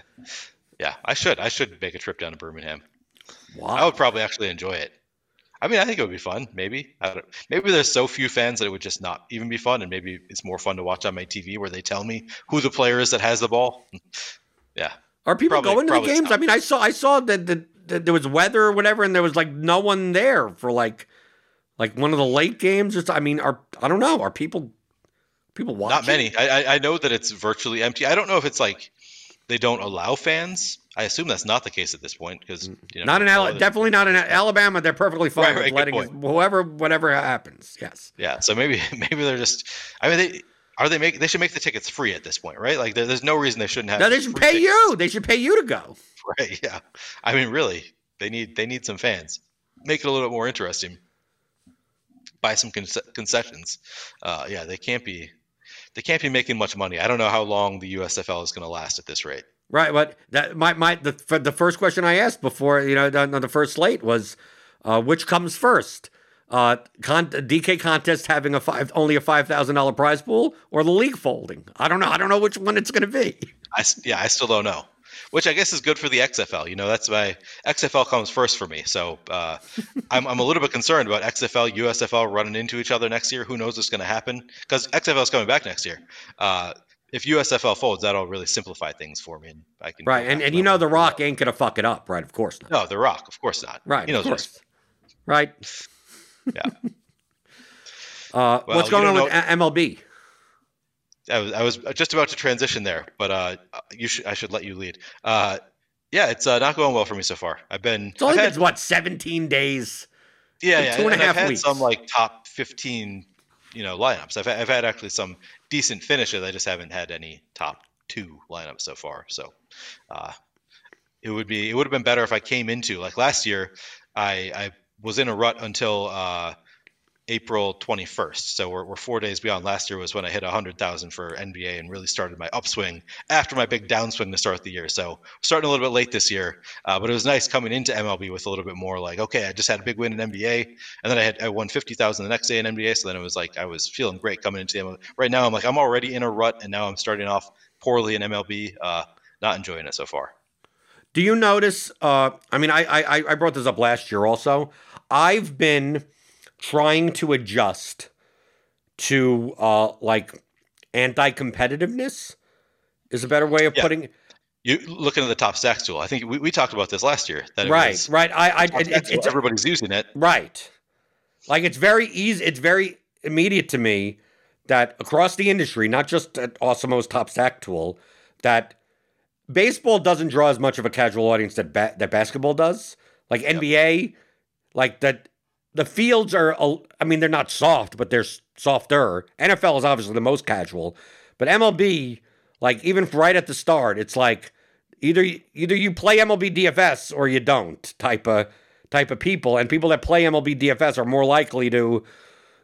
yeah, I should. I should make a trip down to Birmingham. Wow. I would probably actually enjoy it. I mean, I think it would be fun. Maybe maybe there's so few fans that it would just not even be fun, and maybe it's more fun to watch on my TV where they tell me who the player is that has the ball. yeah. Are people probably, going to the games? Not. I mean, I saw I saw that, that, that, there was weather or whatever, and there was like no one there for like like one of the late games. Just I mean, are I don't know. Are people people watching? Not many. I I know that it's virtually empty. I don't know if it's like they don't allow fans I assume that's not the case at this point because you know, not in Al- definitely not in Alabama. They're perfectly fine Right, right, letting whoever whatever happens. Yes. Yeah, so maybe maybe they're just. I mean, they are they make they should make the tickets free at this point, right? Like there, there's no reason they shouldn't have. No, they should pay tickets. you. They should pay you to go. Right? Yeah. I mean, really, they need they need some fans. Make it a little bit more interesting. Buy some conce- concessions. Uh, yeah, they can't be they can't be making much money. I don't know how long the USFL is going to last at this rate. Right, but that my my the the first question I asked before you know on the first slate was, uh, which comes first, uh, con- DK contest having a five only a five thousand dollar prize pool or the league folding? I don't know. I don't know which one it's going to be. I yeah, I still don't know. Which I guess is good for the XFL. You know, that's why XFL comes first for me. So uh, I'm, I'm a little bit concerned about XFL, USFL running into each other next year. Who knows what's going to happen? Because XFL is coming back next year. Uh, if USFL folds, that'll really simplify things for me, and I can Right, and and you know the. Rock ain't going to fuck it up. Right, of course not. No, The Rock, of course not. Right, he knows what's course. Right. Yeah. Uh, Well, what's going on don't with MLB? I was, I was just about to transition there, but uh, you should I should let you lead. Uh, yeah, it's uh, not going well for me so far. I've been It's only I've had- been what seventeen days. yeah, yeah, two and a half I've had weeks. some like top fifteen, you know, lineups. I've I've had actually some decent finishes. I just haven't had any top two lineups so far. So, uh, it would be it would have been better if I came into like last year. I I was in a rut until uh, April 21st. So we're, we're four days beyond. Last year was when I hit 100,000 for NBA and really started my upswing after my big downswing to start the year. So starting a little bit late this year, uh, but it was nice coming into MLB with a little bit more like, okay, I just had a big win in NBA, and then I had I won 50,000 the next day in NBA. So then it was like I was feeling great coming into the MLB. Right now, I'm like I'm already in a rut, and now I'm starting off poorly in MLB. Uh, not enjoying it so far. Do you notice? Uh, I mean, I, I I brought this up last year. Also, I've been trying to adjust to uh, like anti-competitiveness. Is a better way of Yeah. putting You looking at the top stacks tool. I think we, we talked about this last year. That right, was, right. I, I it, it, it's everybody's using it. right. Like it's very easy. It's very immediate to me that across the industry, not just at Awesemo's top stack tool, that baseball doesn't draw as much of a casual audience that ba- that basketball does. Like NBA, like that, the fields are. I mean, they're not soft, but they're softer. NFL is obviously the most casual, but MLB, like even right at the start, it's like either either you play MLB DFS or you don't type of type of people, and people that play MLB DFS are more likely to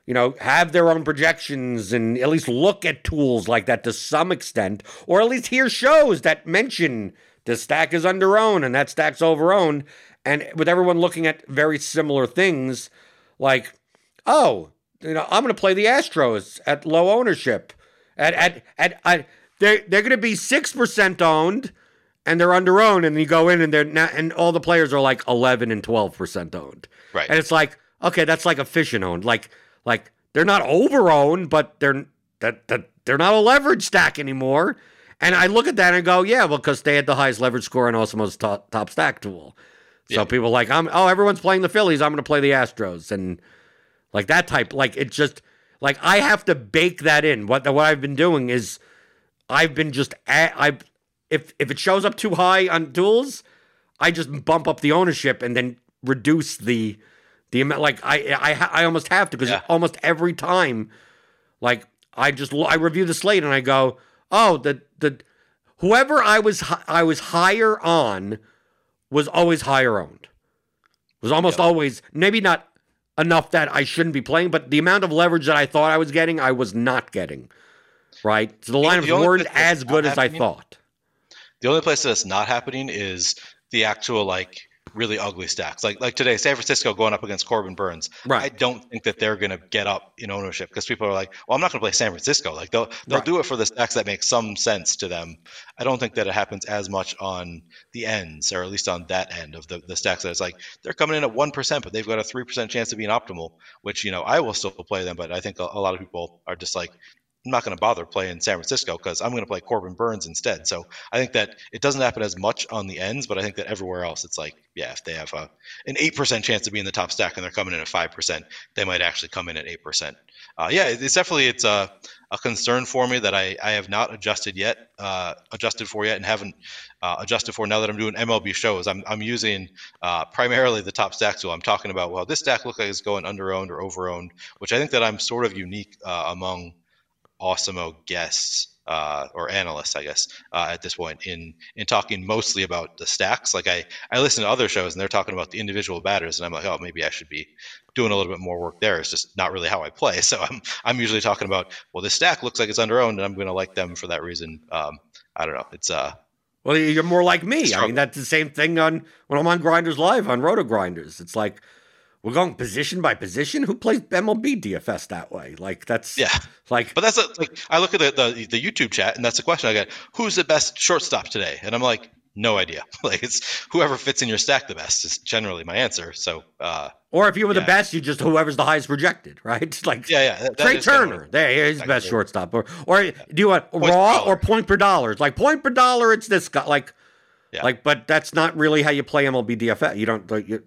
you know, have their own projections and at least look at tools like that to some extent, or at least hear shows that mention this stack is under owned and that stack's over owned. And with everyone looking at very similar things, like, oh, you know, I'm going to play the Astros at low ownership. At, at, at, at they're, they're going to be 6% owned and they're under owned. And you go in and they're not, and all the players are like 11 and 12% owned. Right. And it's like, okay, that's like efficient owned. Like, like they're not over owned, but they're that that they're not a leverage stack anymore. And I look at that and go, yeah, well, because they had the highest leverage score in Awesemo's top, top stack tool. So Yeah. people like, I'm oh, everyone's playing the Phillies. I'm going to play the Astros, and like that type. Like it's just like I have to bake that in. What what I've been doing is I've been just I if if it shows up too high on duels, I just bump up the ownership and then reduce the the amount. Like I I I almost have to because Yeah. almost every time, like I just I review the slate and I go, oh the the whoever I was I was higher on was always higher owned. Was almost always maybe not enough that I shouldn't be playing, but the amount of leverage that I thought I was getting, I was not getting. Right, so the The lineups only weren't as good as I thought. The only place that's not happening is the actual like really ugly stacks. Like like today, San Francisco going up against Corbin Burnes. Right. I don't think that they're going to get up in ownership because people are like, well, I'm not going to play San Francisco. Like they'll they'll Right. do it for the stacks that make some sense to them. I don't think that it happens as much on the ends, or at least on that end of the, the stacks. That it's like they're coming in at one percent, but they've got a three percent chance of being optimal. Which you know I will still play them, but I think a, a lot of people are just like. I'm not going to bother playing San Francisco because I'm going to play Corbin Burnes instead. So I think that it doesn't happen as much on the ends, but I think that everywhere else, it's like, yeah, if they have a, an 8% chance of being the top stack and they're coming in at 5%, they might actually come in at 8%. Uh, yeah, it's definitely, it's a, a concern for me that I, I have not adjusted yet, uh, adjusted for yet and haven't uh, adjusted for now that I'm doing MLB shows. I'm, I'm using uh, primarily the top stack tool. I'm talking about, well, this stack looks like it's going under owned or over owned, which I think that I'm sort of unique uh, among Awesemo guests uh, or analysts, I guess, uh, at this point in in talking mostly about the stacks. Like I I listen to other shows and they're talking about the individual batters, and I'm like, oh, maybe I should be doing a little bit more work there. It's just not really how I play. So I'm I'm usually talking about well, this stack looks like it's under owned, and I'm going to like them for that reason. Um, I don't know. It's uh. Well, you're more like me. I mean, that's the same thing on when I'm on Grinders Live on Roto Grinders. It's like we're going position by position. Who plays MLB DFS that way? Like that's yeah. Like, but that's a, like I look at the, the the YouTube chat and that's the question I get. Who's the best shortstop today? And I'm like, no idea. Like it's whoever fits in your stack the best is generally my answer. So, uh, or if you were yeah. the best, you just whoever's the highest projected, right? Like yeah, yeah. That, Trea Turner, there he's the best shortstop. Or or yeah. do you want point raw or point per dollar? It's like point per dollar. It's this guy. Like, yeah. like, but that's not really how you play MLB DFS. You don't. Like, you,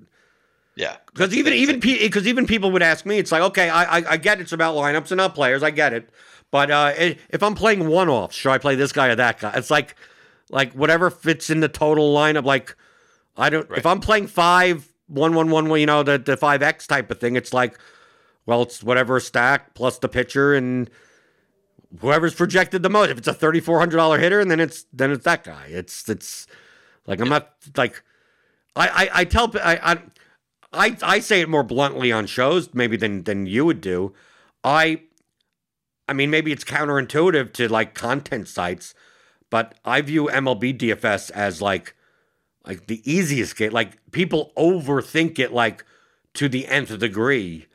yeah, because even even because even people would ask me, it's like, okay, I, I, I get it's about lineups and not players, I get it, but uh, if I'm playing one offs, should I play this guy or that guy? It's like like whatever fits in the total lineup. Like I don't right. if I'm playing five one one one, you know the the five X type of thing. It's like well, it's whatever stack plus the pitcher and whoever's projected the most. If it's a thirty four hundred dollar hitter, and then it's then it's that guy. It's it's like I'm not like I I, I tell I. I I I say it more bluntly on shows maybe than than you would do. I I mean maybe it's counterintuitive to like content sites, but I view MLB DFS as like like the easiest game. Like people overthink it like to the nth degree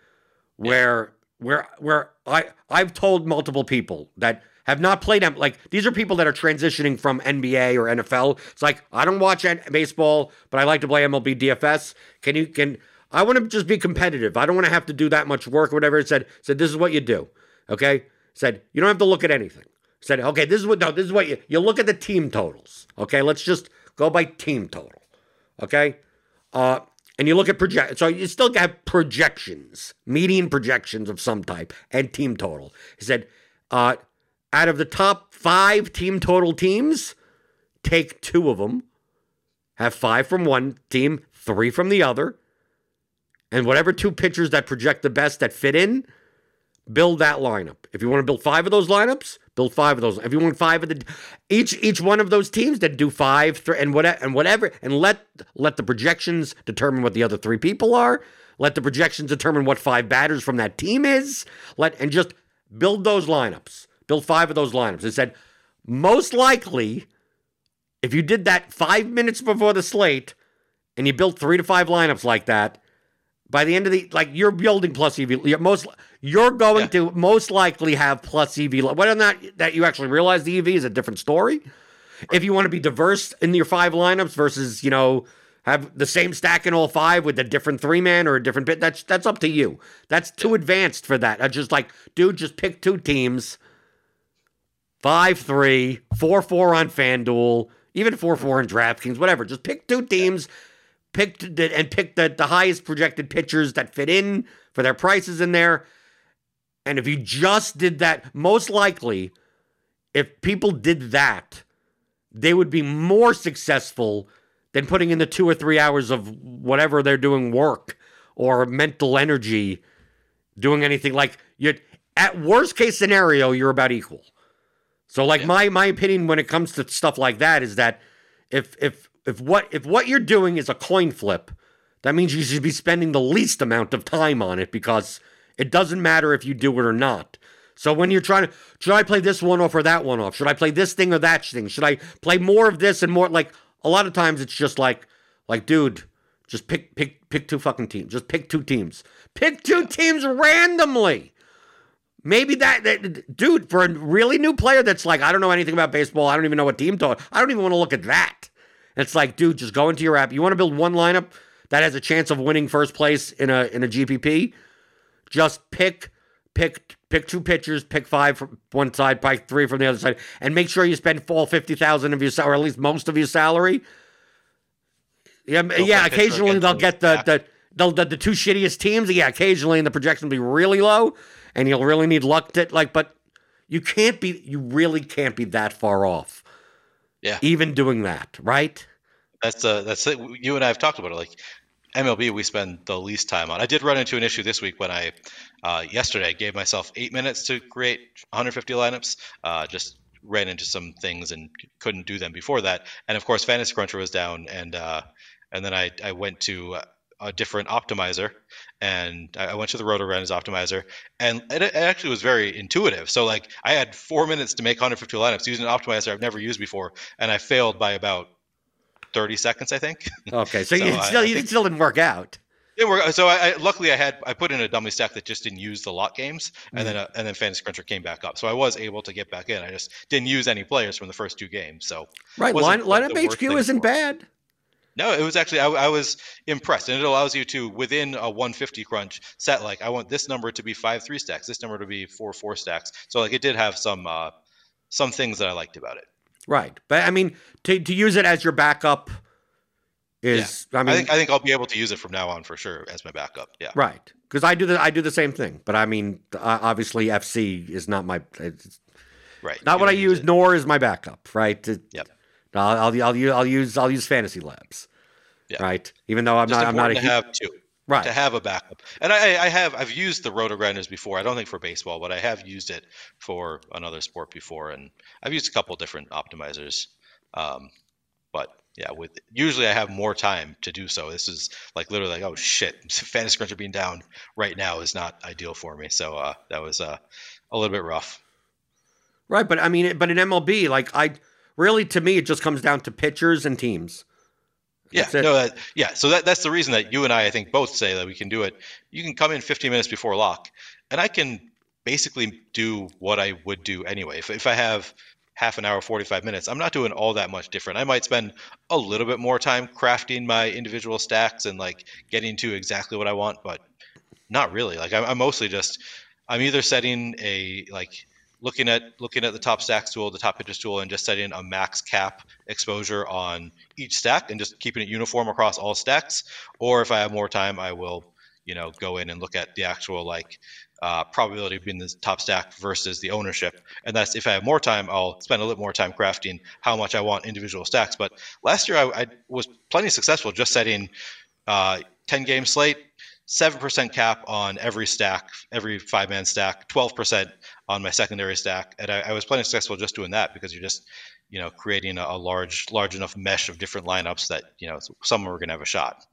where where where I I've told multiple people that have not played them. Like these are people that are transitioning from NBA or NFL. It's like I don't watch baseball, but I like to play MLB DFS. Can you can I want to just be competitive. I don't want to have to do that much work or whatever. It said said this is what you do. Okay? Said you don't have to look at anything. Said okay, this is what no, this is what you you look at the team totals. Okay? Let's just go by team total. Okay? Uh and you look at project so you still have projections, median projections of some type and team total. He said uh out of the top five team total teams, take two of them, have five from one team, three from the other, and whatever two pitchers that project the best that fit in, build that lineup. If you want to build five of those lineups, build five of those. If you want five of the each each one of those teams, then do five three, and whatever and whatever, and let let the projections determine what the other three people are. Let the projections determine what five batters from that team is. Let and just build those lineups built five of those lineups. It said most likely, if you did that five minutes before the slate and you built three to five lineups like that, by the end of the like you're building plus EV. You're most you're going yeah. to most likely have plus EV. Whether or not that you actually realize the EV is a different story. If you want to be diverse in your five lineups versus you know have the same stack in all five with a different three man or a different bit, that's that's up to you. That's too advanced for that. I just like, dude, just pick two teams 5 3, 4 4 on FanDuel, even 4 4 on DraftKings, whatever. Just pick two teams, pick and pick the, the highest projected pitchers that fit in for their prices in there. And if you just did that, most likely, if people did that, they would be more successful than putting in the two or three hours of whatever they're doing work or mental energy doing anything like you at worst case scenario you're about equal so like yeah. my my opinion when it comes to stuff like that is that if if if what if what you're doing is a coin flip, that means you should be spending the least amount of time on it because it doesn't matter if you do it or not. So when you're trying to should I play this one off or that one off? Should I play this thing or that thing? Should I play more of this and more like a lot of times it's just like like dude, just pick pick pick two fucking teams. Just pick two teams. Pick two teams randomly. Maybe that, that, dude, for a really new player that's like, I don't know anything about baseball. I don't even know what team to. I don't even want to look at that. And It's like, dude, just go into your app. You want to build one lineup that has a chance of winning first place in a in a GPP? Just pick pick pick two pitchers, pick five from one side, pick three from the other side, and make sure you spend all fifty thousand of your salary, or at least most of your salary. Yeah, yeah. Occasionally they'll get the the, the the the two shittiest teams. Yeah, occasionally, and the projection will be really low, and you'll really need luck to like. But you can't be. You really can't be that far off. Yeah. Even doing that, right? That's uh that's it. You and I have talked about it. Like MLB, we spend the least time on. I did run into an issue this week when I uh, yesterday gave myself eight minutes to create 150 lineups. Uh, just ran into some things and couldn't do them before that. And of course, Fantasy Cruncher was down, and uh, and then I, I went to a different optimizer and I went to the RotoGrinders optimizer and it, actually was very intuitive. So like I had four minutes to make 150 lineups using an optimizer I've never used before, and I failed by about 30 seconds, I think. Okay, so, so you still you still didn't work out. It worked. So I, I, luckily I had I put in a dummy stack that just didn't use the lot games, and mm then uh, and then Fantasy Cruncher came back up. So I was able to get back in. I just didn't use any players from the first two games. So right, line, lineup HQ isn't bad. No, it was actually I, I, was impressed, and it allows you to within a 150 crunch set like I want this number to be five three stacks, this number to be four four stacks. So like it did have some uh, some things that I liked about it. Right, but I mean to to use it as your backup is yeah. I mean I think I think I'll be able to use it from now on for sure as my backup. Yeah, right. Because I do the I do the same thing, but I mean obviously FC is not my right not what I use, it. nor is my backup. Right. It, yep. I'll, I'll, I'll, use I'll use I'll use Fantasy Labs. Yeah. Right. Even though I'm Just not I'm not a to have two. Right. To have a backup. And I, I have I've used the RotoGrinders before. I don't think for baseball, but I have used it for another sport before, and I've used a couple different optimizers. Um, but yeah, with usually I have more time to do so. This is like literally like, oh shit, Fantasy Cruncher being down right now is not ideal for me. So uh, that was uh, a little bit rough. Right, but I mean, but in MLB, like I really to me it just comes down to pitchers and teams. That's yeah, it. no, that, yeah. So that, that's the reason that you and I, I think, both say that we can do it. You can come in 15 minutes before lock, and I can basically do what I would do anyway. If, if I have half an hour, 45 minutes, I'm not doing all that much different. I might spend a little bit more time crafting my individual stacks and like getting to exactly what I want, but not really. Like I'm, I'm mostly just, I'm either setting a like looking at looking at the top stacks tool, the top pitches tool, and just setting a max cap exposure on each stack and just keeping it uniform across all stacks. Or if I have more time, I will, you know, go in and look at the actual like uh, probability of being the top stack versus the ownership. And that's if I have more time, I'll spend a little more time crafting how much I want individual stacks. But last year I, I was plenty successful just setting uh, 10 game slate, 7% cap on every stack, every five man stack, 12% on my secondary stack. And I, I, was plenty successful just doing that because you're just, you know, creating a, a large, large enough mesh of different lineups that, you know, someone are going to have a shot.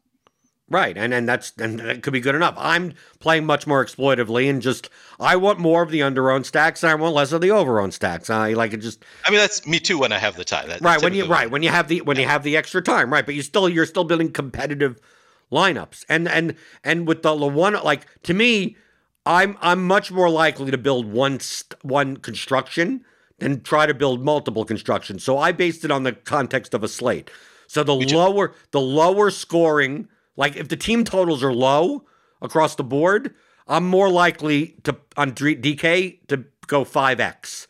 Right, and and that's and that could be good enough. I'm playing much more exploitively, and just I want more of the under owned stacks, and I want less of the over owned stacks. I like it just. I mean, that's me too when I have the time. That, right when you right when you have the when you have the extra time, right? But you still you're still building competitive lineups. And and and with the one like to me, I'm I'm much more likely to build one one construction than try to build multiple constructions. So I based it on the context of a slate. So the lower the lower scoring, like if the team totals are low across the board, I'm more likely to on DK to go 5x.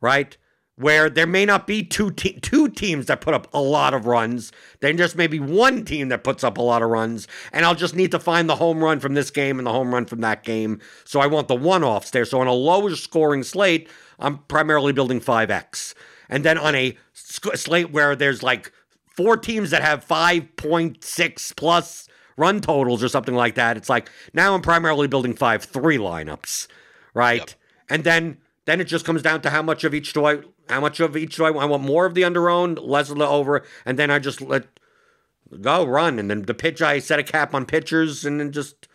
Right? Where there may not be two te- two teams that put up a lot of runs. There just may be one team that puts up a lot of runs, and I'll just need to find the home run from this game and the home run from that game. So I want the one-offs there. So on a lower scoring slate, I'm primarily building 5x. And then on a sc- slate where there's like four teams that have 5.6 plus run totals or something like that, it's like now I'm primarily building 5-3 lineups, right? Yep. And then then it just comes down to how much of each do I how much of each do I want? I want more of the under owned, less of the over, and then I just let go run. And then the pitch, I set a cap on pitchers, and then just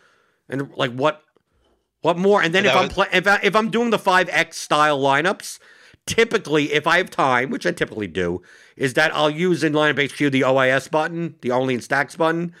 and like what, what more? And then if I'm play, if I, if I'm doing the five X style lineups, typically if I have time, which I typically do, is that I'll use in lineup HQ the OIS button, the only in stacks button,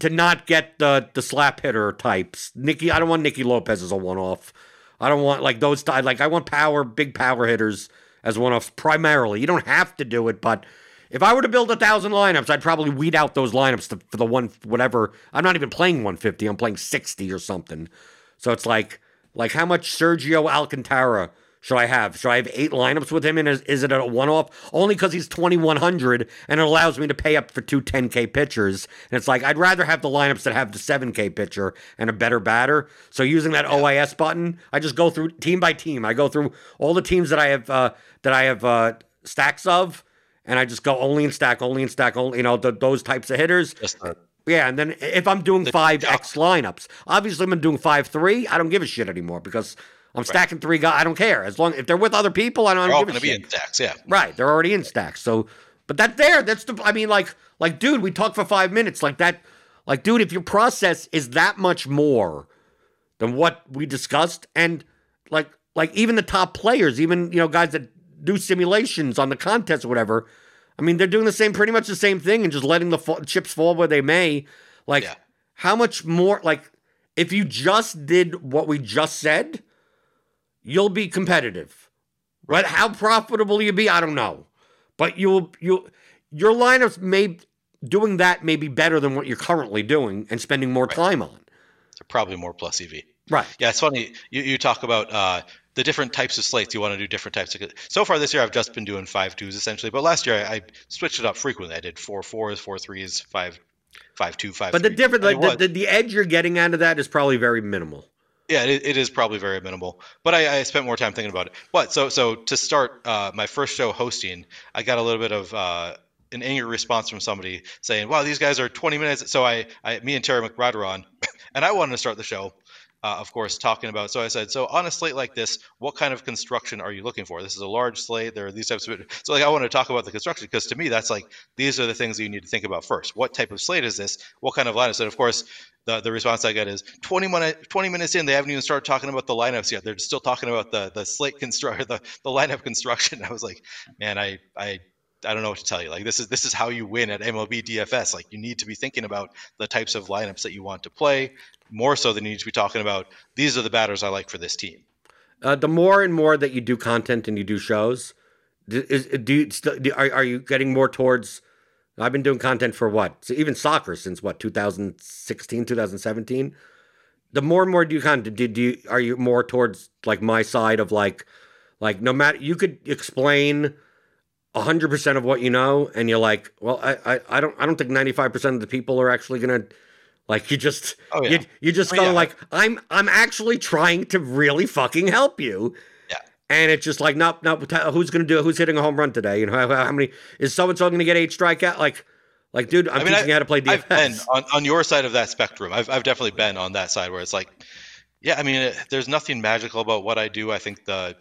to not get the the slap hitter types. Nicky, I don't want Nicky Lopez as a one off. I don't want like those like I want power, big power hitters as one offs primarily. You don't have to do it, but if I were to build a thousand lineups, I'd probably weed out those lineups to, for the one whatever. I'm not even playing 150. I'm playing 60 or something. So it's like Like how much Sergio Alcantara should I have? Should I have eight lineups with him? And is, is it a one off? Only because he's 2,100 and it allows me to pay up for two 10K pitchers. And it's like, I'd rather have the lineups that have the 7K pitcher and a better batter. So using that OIS button, I just go through team by team. I go through all the teams that I have, uh, that I have uh, stacks of. And I just go only in stack, only in stack, only, you know, the, those types of hitters. Yeah, and then if I'm doing five X lineups, obviously I'm doing five three. I don't give a shit anymore because I'm stacking three guys. I don't care as long if they're with other people. I don't, they're give a shit. Be in stacks, yeah. Right, they're already in stacks. So, but that there, that's the. I mean, like, like, dude, we talked for five minutes. Like that, like, dude, if your process is that much more than what we discussed, and like, like even the top players, even you know guys that do simulations on the contest or whatever. I mean, they're doing the same, pretty much the same thing, and just letting the fa- chips fall where they may. Like, yeah. how much more? Like, if you just did what we just said you'll be competitive. Right? How profitable you be, I don't know. But you'll you your lineups may doing that may be better than what you're currently doing and spending more right. time on. They're probably more plus EV. Right. Yeah, it's funny. You, you talk about uh, the different types of slates. You want to do different types of. So far this year, I've just been doing five twos essentially. But last year, I, I switched it up frequently. I did four fours, four threes, five five two, five. But the difference, like the, the, the edge you're getting out of that is probably very minimal. Yeah, it, it is probably very minimal, but I, I, spent more time thinking about it. But so so to start uh, my first show hosting, I got a little bit of uh, an angry response from somebody saying, "Wow, these guys are 20 minutes." So I, I me and Terry McBride are on, and I wanted to start the show, uh, of course, talking about. So I said, so on a slate like this, what kind of construction are you looking for? This is a large slate. There are these types of. So like, I want to talk about the construction because to me, that's like these are the things that you need to think about first. What type of slate is this? What kind of lineups? And of course, the, the response I get is 20, minute, 20 minutes in, they haven't even started talking about the lineups yet. They're still talking about the the slate construct, the the lineup construction. I was like, man, I I I don't know what to tell you. Like this is this is how you win at MLB DFS. Like you need to be thinking about the types of lineups that you want to play more so than you need to be talking about these are the batters I like for this team. Uh, the more and more that you do content and you do shows, do, is, do you still are, are you getting more towards? I've been doing content for what? So even soccer since what 2016, 2017. The more and more do you kind of do, do you are you more towards like my side of like like no matter you could explain 100% of what you know and you're like well I, I i don't i don't think 95% of the people are actually gonna like you just oh, yeah. you, you just oh, go yeah. like i'm i'm actually trying to really fucking help you. Yeah. And it's just like nope nope who's gonna do it? Who's hitting a home run today? You know how, how many is so and so gonna get eight strikeout like like dude i'm I mean, teaching I, you how to play defense. I've been on, on your side of that spectrum. I've, I've definitely been on that side where it's like yeah i mean it, there's nothing magical about what i do. I think the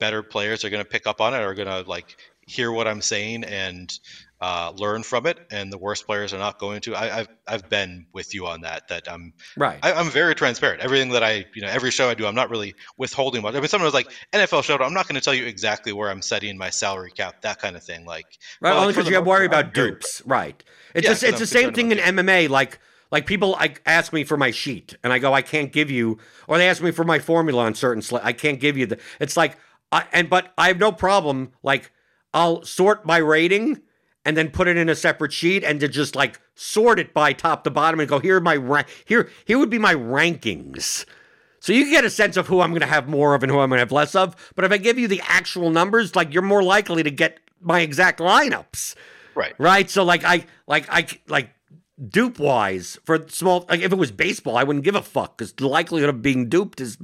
better players are going to pick up on it are going to like hear what I'm saying and uh, learn from it, and the worst players are not going to. I, have I've been with you on that. That I'm right. I, am very transparent. Everything that I you know every show I do, I'm not really withholding much. I mean, someone was like NFL show, I'm not going to tell you exactly where I'm setting my salary cap, that kind of thing. Like right, only because you have worry about dupes. Right. It's yeah, just, it's the same thing in MMA. Like like people like ask me for my sheet, and I go, I can't give you, or they ask me for my formula on certain. Sl- I can't give you the. It's like, I, and but I have no problem like I'll sort my rating and then put it in a separate sheet and to just like sort it by top to bottom and go here are my rank here here would be my rankings. So you get a sense of who I'm going to have more of and who I'm going to have less of. But if I give you the actual numbers, like you're more likely to get my exact lineups. Right. Right. So like I like I like dupe wise for small like if it was baseball i wouldn't give a fuck because the likelihood of being duped is,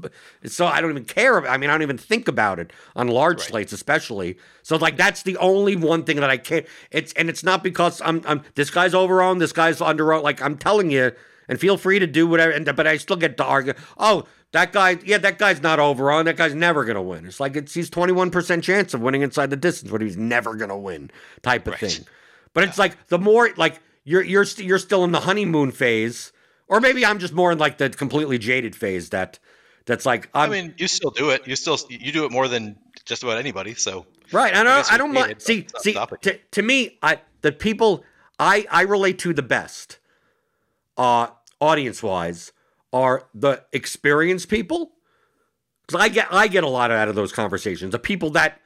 is so i don't even care i mean i don't even think about it on large right. slates especially so like that's the only one thing that i can't it's and it's not because i'm i'm this guy's over on this guy's under on like i'm telling you and feel free to do whatever and but i still get to argue oh that guy, yeah, that guy's not over on. That guy's never gonna win. It's like it's he's twenty one percent chance of winning inside the distance, but he's never gonna win, type of right. thing. But yeah. it's like the more like you're you're you st- you're still in the honeymoon phase, or maybe I'm just more in like the completely jaded phase that that's like I'm, i mean you still do it. You still you do it more than just about anybody. So right, I don't I, don't mind. See see to, to me, I the people I I relate to the best, uh, audience wise, are the experienced people. Because I get I get a lot out of those conversations. The people that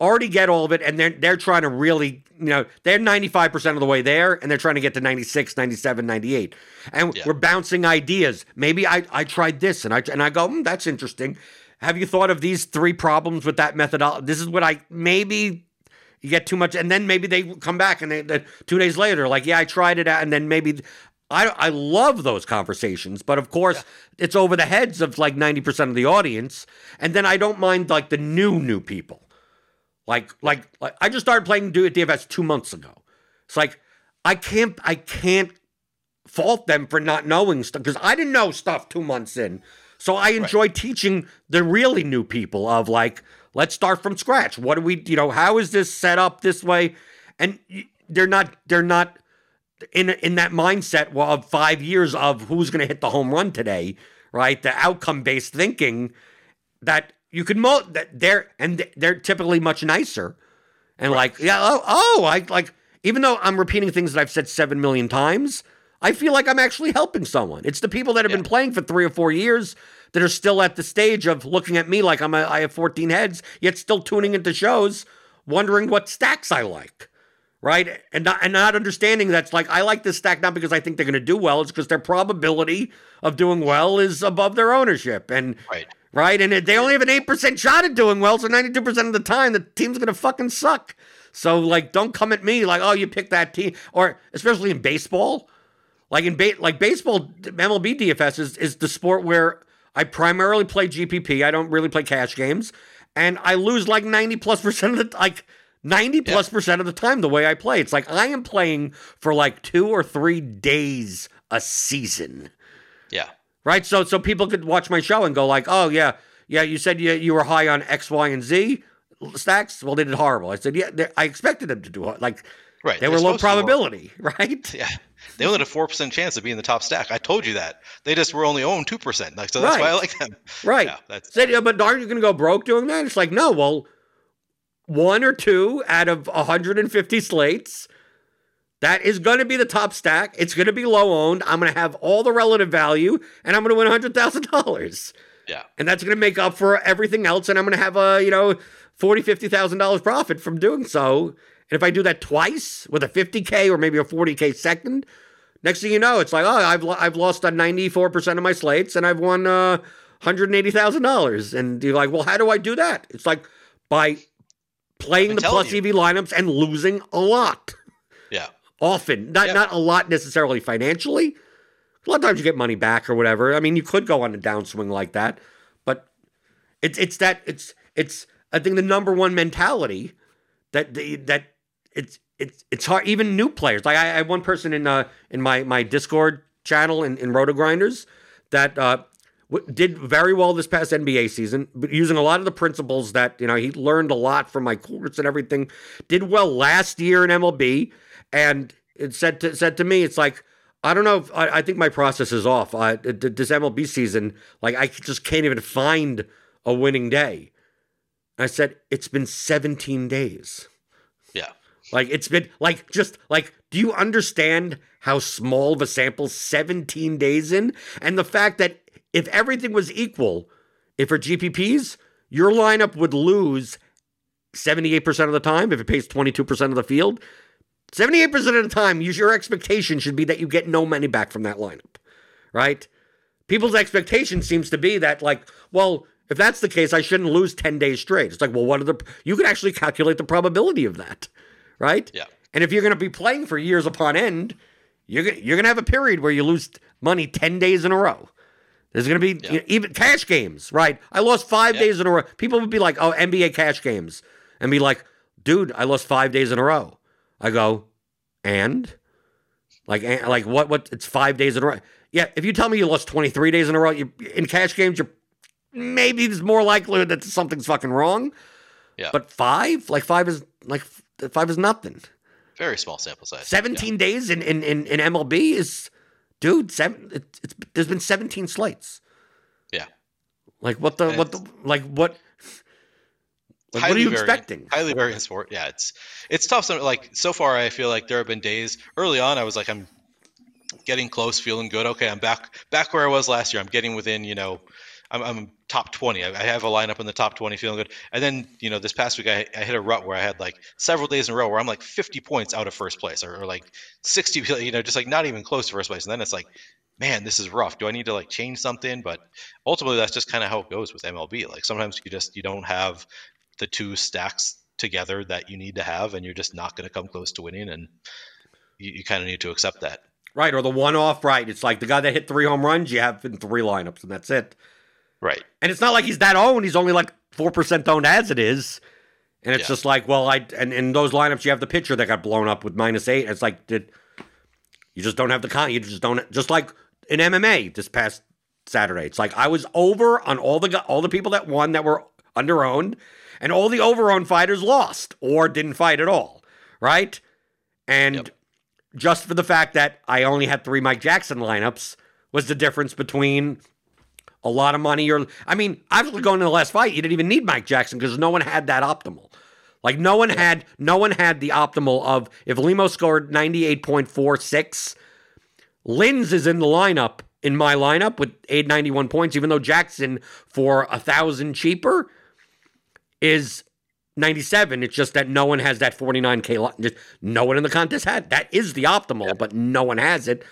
already get all of it and they're they're trying to really you know they're 95% of the way there and they're trying to get to 96 97 98 and Yeah. we're bouncing ideas. Maybe i i tried this and i and i go mm, that's interesting. Have you thought of these three problems with that methodology this is what i maybe you get too much and then maybe they come back and they, they two days later like yeah i tried it out and then maybe i i love those conversations but of course it's over the heads of like 90% of the audience and then i don't mind like the new new people like, like, like I just started playing Do It DFS two months ago. It's like I can't, I can't fault them for not knowing stuff because I didn't know stuff two months in. So I enjoy teaching the really new people of like, let's start from scratch. What do we, you know, how is this set up this way? And they're not, they're not in in that mindset of five years of who's going to hit the home run today, right? The outcome based thinking that you can mo that they're and they're typically much nicer and like yeah oh, oh I like even though I'm repeating things that I've said seven million times, I feel like I'm actually helping someone. It's the people that have been playing for three or four years that are still at the stage of looking at me like I'm a, I have 14 heads, yet still tuning into shows, wondering what stacks I like right? And not, and not understanding that's like I like this stack not because I think they're going to do well, it's because their probability of doing well is above their ownership, and Right. Right, and they only have an eight percent shot at doing well, so ninety two percent of the time the team's going to fucking suck. So like, don't come at me like, oh, you picked that team, or especially in baseball, like in ba- like baseball, MLB DFS is is the sport where I primarily play GPP. I don't really play cash games, and I lose like ninety plus percent of the like. 90 plus percent of the time the way I play. It's like I am playing for like two or three days a season. Yeah. Right? So so people could watch my show and go like, "Oh yeah, yeah, you said you, you were high on X, Y, and Z stacks. Well, they did horrible." I said, "Yeah, I expected them to do it. like Right. they They're were low supposed to work. probability, right?" Yeah. They only had a four percent chance of being the top stack. I told you that. They just were only owned two percent. Like so that's why I Right. like them. Right. Yeah, that's Said, yeah, but aren't you going to go broke doing that? It's like, no, well, one or two out of 150 slates, that is going to be the top stack. It's going to be low owned. I'm going to have all the relative value, and I'm going to win $100,000. yeah. And that's going to make up for everything else, and I'm going to have a, you know, $40,000, $50,000 profit from doing so. And if I do that twice with a 50K or maybe a 40K second, next thing you know, it's like, oh, I've, I've lost a 94% of my slates and I've won uh, $180,000. And you're like, well, how do I do that? It's like by playing the plus you. EV lineups and losing a lot. Yeah. Often, not Yeah. not a lot necessarily financially. A lot of times you get money back or whatever. I mean, you could go on a downswing like that, but it's it's that it's it's I think the number one mentality that the that it's it's it's hard even new players. Like I, I had one person in uh in my my Discord channel in in Roto Grinders that uh w- did very well this past NBA season, but using a lot of the principles that you know he learned a lot from my course and everything. Did well last year in MLB, and it said to, said to me, it's like I don't know. If, I, I think my process is off. I, this MLB season, like I just can't even find a winning day. I said it's been 17 days. Yeah. Like it's been like just like do you understand how small of a sample 17 days in and the fact that if everything was equal, if for GPPs, your lineup would lose 78% of the time if it pays 22% of the field. 78% of the time, your expectation should be that you get no money back from that lineup, right? People's expectation seems to be that, like, well, if that's the case, I shouldn't lose 10 days straight. It's like, well, what are the, you can actually calculate the probability of that, right? Yeah. And if you're going to be playing for years upon end, you're, you're going to have a period where you lose money 10 days in a row. There's going to be Yeah. you know, even cash games, right? I lost five Yeah. days in a row. People would be like, oh, NBA cash games. And be like, dude, I lost five days in a row. I go, and? Like, and, like what, what? It's five days in a row. Yeah, if you tell me you lost 23 days in a row, you, in cash games, you're maybe there's more likelihood that something's fucking wrong. Yeah. But five? Like, five is, like, five is nothing. Very small sample size. 17 days in, in, in, in MLB is, dude, seven, it, it's, there's been 17 slates. Yeah. Like what the And what the like what? Like, what are you variant- expecting? Highly variant sport. Yeah, it's it's tough. Some like so far, I feel like there have been days early on. I was like, I'm getting close, feeling good. Okay, I'm back back where I was last year. I'm getting within, you know, I'm, I'm top 20. I, I have a lineup in the top 20 feeling good. And then, you know, this past week I, I hit a rut where I had like several days in a row where I'm like 50 points out of first place or, or like 60, you know, just like not even close to first place. And then it's like, man, this is rough. Do I need to like change something? But ultimately, that's just kind of how it goes with MLB. Like sometimes you just you don't have the two stacks together that you need to have, and you're just not going to come close to winning, and you, you kind of need to accept that. Right, or the one off, right. It's like the guy that hit three home runs, you have in three lineups, and that's it. Right. And it's not like he's that owned. He's only like 4% owned as it is. And it's yeah. just like, well, I, and in those lineups, you have the pitcher that got blown up with minus eight. It's like, did, you just don't have the con. You just don't, just like in MMA this past Saturday. It's like I was over on all the all the people that won that were underowned, and all the overowned fighters lost or didn't fight at all, right? And yep. just for the fact that I only had three Mike Jackson lineups was the difference between a lot of money or I mean, obviously going to the last fight, you didn't even need Mike Jackson because no one had that optimal. Like no one had no one had the optimal of if Lemos scored 98.46 Linz is in the lineup in my lineup with 891 points, even though Jackson for a thousand cheaper is 97. It's just that no one has that 49k. Just no one in the contest had that is the optimal, yeah. but no one has it.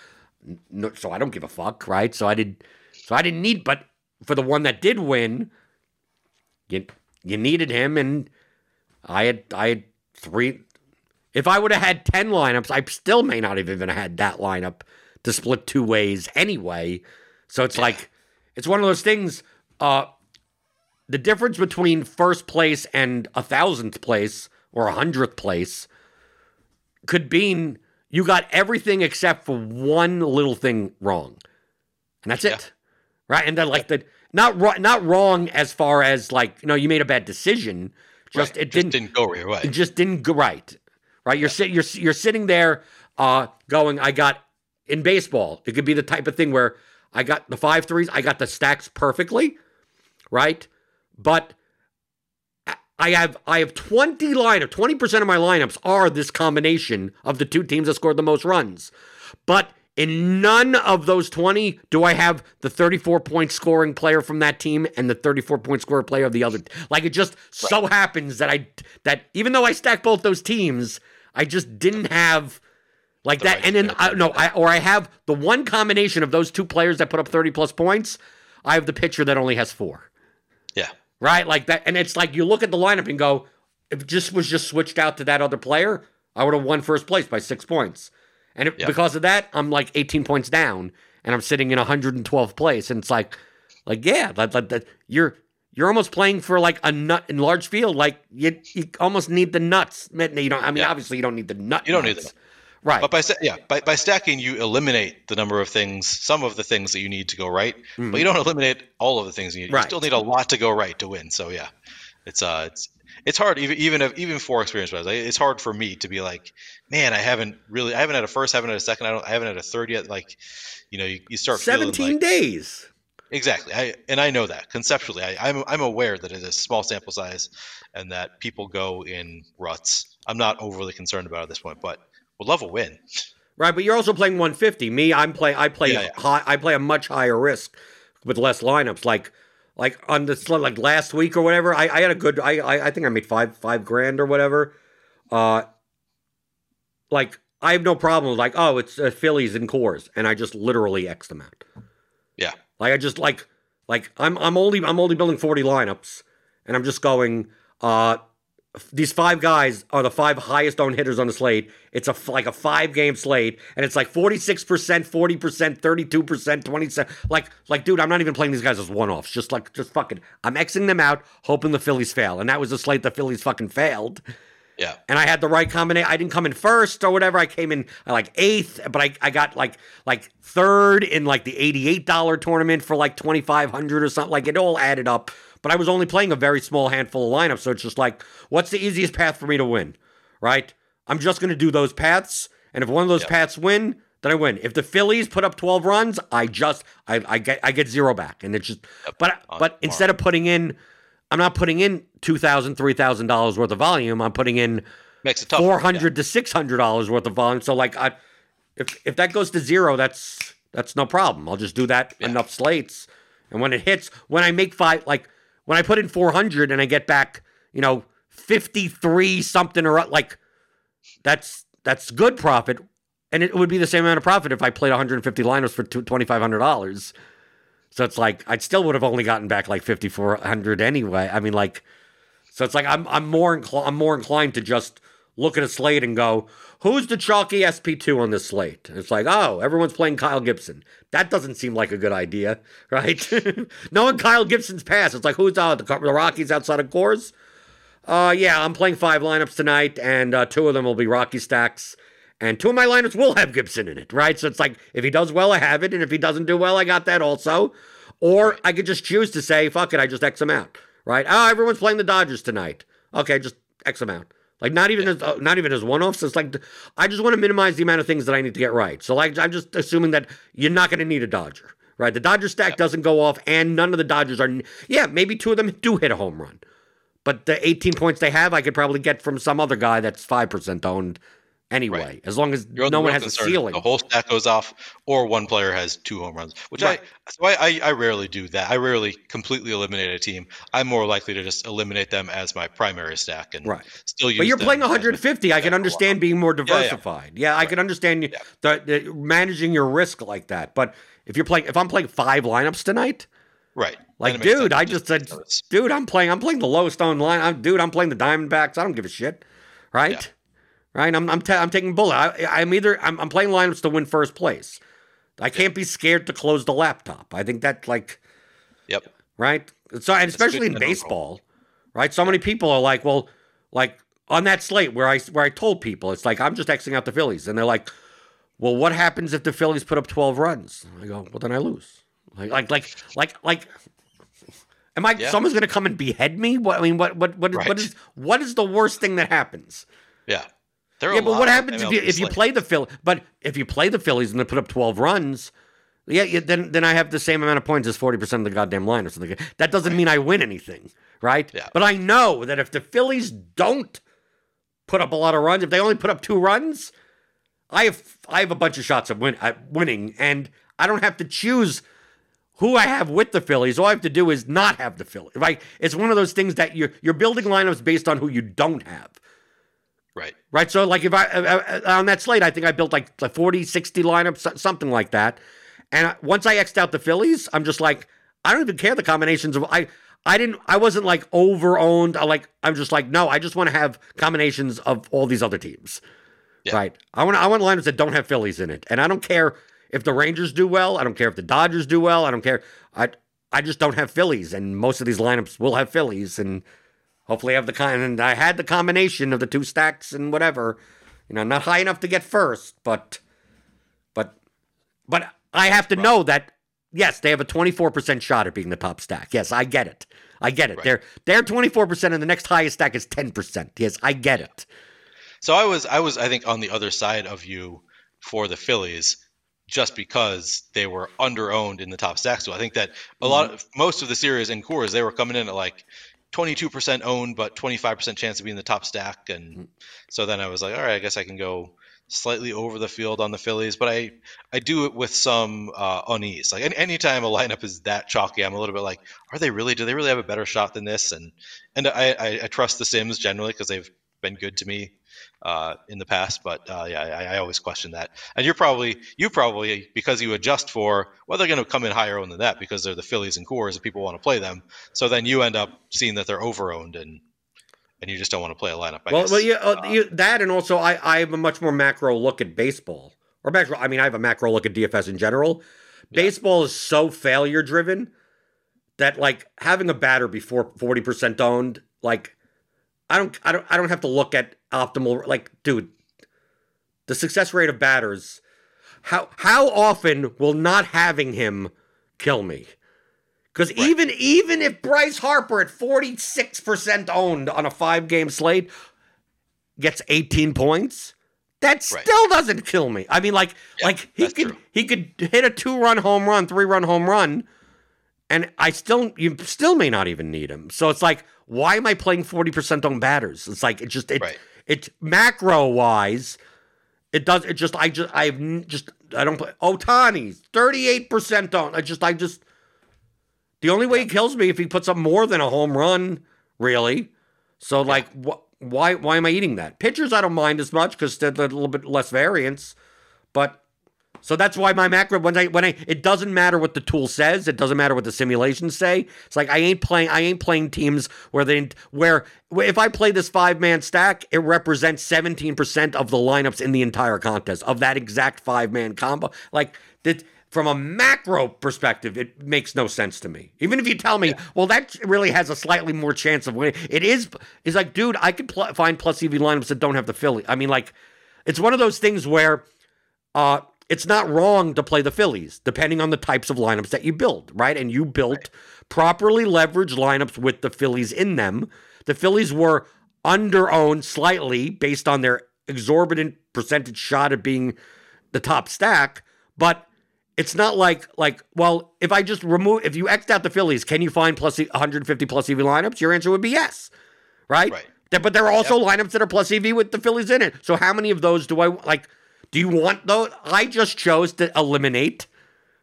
No, so I don't give a fuck, right? So I did. So I didn't need. But for the one that did win, you you needed him, and I had I had three. If I would have had ten lineups, I still may not have even had that lineup to split two ways anyway. So it's like it's one of those things. Uh, the difference between first place and a thousandth place or a hundredth place could mean you got everything except for one little thing wrong, and that's yeah. it, right? And then like the not wrong, not wrong as far as like you know you made a bad decision, just right. it just didn't, didn't go your way. It just didn't go right, right? You're yeah. you're you're sitting there, uh, going, I got in baseball. It could be the type of thing where I got the five threes, I got the stacks perfectly, right? But I have I have 20 lineup, 20% of my lineups are this combination of the two teams that scored the most runs. But in none of those 20 do I have the 34 point scoring player from that team and the 34 point scorer player of the other. Like it just so happens that I that even though I stack both those teams, I just didn't have like that, right and then I, no, I or I have the one combination of those two players that put up thirty plus points. I have the pitcher that only has four. Yeah. Right, like that, and it's like you look at the lineup and go, if it just was just switched out to that other player, I would have won first place by six points. And it, because of that, I'm like 18 points down, and I'm sitting in 112th place. And it's like, like yeah, that, that, that you're you're almost playing for like a nut in large field. Like you, you almost need the nuts. You don't. I mean, yeah. obviously, you don't need the nut. You don't nuts. need them. Right. But by yeah, by, by stacking you eliminate the number of things, some of the things that you need to go right, mm-hmm. but you don't eliminate all of the things you need. Right. You still need a lot to go right to win. So yeah, it's uh it's it's hard even even if, even for experience wise. It's hard for me to be like, man, I haven't really I haven't had a first, I haven't had a second, I don't I haven't had a third yet. Like, you know, you, you start 17 like, days. Exactly. I and I know that conceptually. I, I'm I'm aware that it is a small sample size and that people go in ruts. I'm not overly concerned about it at this point, but would love a win. Right, but you're also playing 150. Me, I'm play. I play yeah, yeah. high. I play a much higher risk with less lineups. Like, like on this, like last week or whatever. I, I had a good. I, I, I think I made five five grand or whatever. Uh, like I have no problem. Like, oh, it's uh, Phillies and Coors, and I just literally x them out. Yeah. Like I just like like I'm I'm only I'm only building 40 lineups, and I'm just going. Uh, these five guys are the five highest owned hitters on the slate. It's a like a five game slate, and it's like forty six percent, forty percent, thirty two percent, twenty seven. Like like dude, I'm not even playing these guys as one offs. Just like just fucking, I'm xing them out, hoping the Phillies fail, and that was the slate the Phillies fucking failed. Yeah. And I had the right combination. I didn't come in first or whatever. I came in uh, like eighth, but I, I got like like third in like the eighty eight dollar tournament for like twenty five hundred or something. Like it all added up but I was only playing a very small handful of lineups. So it's just like, what's the easiest path for me to win? Right? I'm just going to do those paths. And if one of those yep. paths win, then I win. If the Phillies put up 12 runs, I just I, I get I get zero back. And it's just but but instead of putting in I'm not putting in two thousand, three thousand dollars worth of volume. I'm putting in Makes it four hundred yeah. to six hundred dollars worth of volume. So like I if if that goes to zero, that's that's no problem. I'll just do that yeah. enough slates And when it hits, when I make five, like when I put in 400 and I get back, you know, 53 something or like that's that's good profit. And it would be the same amount of profit if I played 150 liners for $2,500. So it's like I still would have only gotten back like 5400 anyway. I mean like so it's like I'm I'm more I'm more inclined to just look at a slate and go, who's the chalky SP2 on this slate? And it's like, oh, everyone's playing Kyle Gibson. That doesn't seem like a good idea, right? Knowing Kyle Gibson's pass, it's like, who's out? The, the Rockies outside of Coors? Uh, yeah, I'm playing five lineups tonight, and uh, two of them will be Rocky stacks. And two of my lineups will have Gibson in it, right? So it's like, if he does well, I have it. And if he doesn't do well, I got that also. Or I could just choose to say, fuck it, I just X him out, right? Oh, everyone's playing the Dodgers tonight. Okay, just X him out. Like not even as uh, not even as one offs. It's like I just want to minimize the amount of things that I need to get right. So like I'm just assuming that you're not going to need a Dodger, right? The Dodger stack doesn't go off, and none of the Dodgers are. Yeah, maybe two of them do hit a home run, but the 18 points they have, I could probably get from some other guy that's five percent owned anyway, right. as long as You're no one has a ceiling. The whole stack goes off, or one player has two home runs, which right. I so I, I, rarely do that. I rarely completely eliminate a team. I'm more likely to just eliminate them as my primary stack and right. still use. But you're playing 150. I can understand being more diversified. Yeah, yeah. yeah right. I can understand yeah. the, the, managing your risk like that. But if you're playing, if I'm playing five lineups tonight. Right. Like, dude, I just said, dude, I'm playing. I'm playing the lowest owned line. I'm, dude, I'm playing the Diamondbacks. I don't give a shit. Right right? I'm I'm, ta- I'm taking bullet. I, am either I'm, I'm playing lineups to win first place. I can't be scared to close the laptop. I think that like, yep, right. So and especially in baseball, right? So many people are like, well, like on that slate where I where I told people it's like I'm just xing out the Phillies, and they're like, well, what happens if the Phillies put up 12 runs? I go, well, then I lose. Like like like like like. Am I? Yeah. Someone's going to come and behead me? What I mean, what what what, right. what is what is the worst thing that happens? Yeah yeah, but what happens if you if you play the Phillies? But if you play the Phillies and they put up twelve runs, yeah, yeah, then then I have the same amount of points as forty percent of the goddamn line or something. That doesn't mean I win anything, right? Yeah. But I know that if the Phillies don't put up a lot of runs, if they only put up two runs, I have I have a bunch of shots of win, at winning, and I don't have to choose who I have with the Phillies. All I have to do is not have the Phillies. Right? It's one of those things that you're you're building lineups based on who you don't have. Right. Right. So, like, if I, uh, on that slate, I think I built like 40, 60 lineups, something like that. And once I X'd out the Phillies, I'm just like, I don't even care the combinations of, I, I didn't, I wasn't like over owned. I like, I'm just like, no, I just want to have combinations of all these other teams. Yeah. Right. I want, I want lineups that don't have Phillies in it. And I don't care if the Rangers do well. I don't care if the Dodgers do well. I don't care. I, I just don't have Phillies. And most of these lineups will have Phillies. And, Hopefully, I have the kind. And I had the combination of the two stacks and whatever. You know, not high enough to get first, but, but, but I have to right. know that yes, they have a twenty four percent shot at being the top stack. Yes, I get it. I get it. Right. They're they're twenty four percent, and the next highest stack is ten percent. Yes, I get it. So I was I was I think on the other side of you for the Phillies just because they were underowned in the top stack. So I think that a lot mm-hmm. of most of the series in Coors they were coming in at like 22% owned, but 25% chance of being the top stack. And mm-hmm. so then I was like, all right, I guess I can go slightly over the field on the Phillies, but I, I do it with some uh, unease. Like any, anytime a lineup is that chalky, I'm a little bit like, are they really, do they really have a better shot than this? And, and I, I, I trust the Sims generally because they've been good to me uh, in the past, but uh, yeah, I, I, always question that. And you're probably you probably because you adjust for well, they're going to come in higher owned than that because they're the Phillies and Coors and people want to play them. So then you end up seeing that they're over owned and and you just don't want to play a lineup. I well, guess. well, yeah, uh, you, that and also I I have a much more macro look at baseball or macro. I mean, I have a macro look at DFS in general. Yeah. Baseball is so failure driven that like having a batter before forty percent owned like I don't I don't I don't have to look at optimal like dude the success rate of batters how how often will not having him kill me because right. even even if Bryce Harper at 46% owned on a 5 game slate gets 18 points that still right. doesn't kill me I mean like yeah, like he could true. he could hit a two run home run three run home run and I still you still may not even need him so it's like why am I playing 40% on batters? It's like it just it right. it macro wise, it does it just I just I've just I don't play Ohtani's 38% on. I just I just The only way he kills me if he puts up more than a home run, really. So like, wh- why why am I eating that? Pitchers I don't mind as much because they're a little bit less variance, but so that's why my macro when I when I it doesn't matter what the tool says, it doesn't matter what the simulations say. It's like I ain't playing I ain't playing teams where they where if I play this five man stack, it represents 17% of the lineups in the entire contest of that exact five man combo. Like that from a macro perspective, it makes no sense to me. Even if you tell me, yeah. well, that really has a slightly more chance of winning. It is. It's like, dude, I could pl- find plus EV lineups that don't have the Philly. I mean, like, it's one of those things where, uh, it's not wrong to play the Phillies, depending on the types of lineups that you build, right? And you built right. properly leveraged lineups with the Phillies in them. The Phillies were under owned slightly based on their exorbitant percentage shot at being the top stack, but it's not like like well, if I just remove if you xed out the Phillies, can you find plus 150 plus EV lineups? Your answer would be yes, right? Right. But there are also yep. lineups that are plus EV with the Phillies in it. So how many of those do I like? Do you want those? I just chose to eliminate,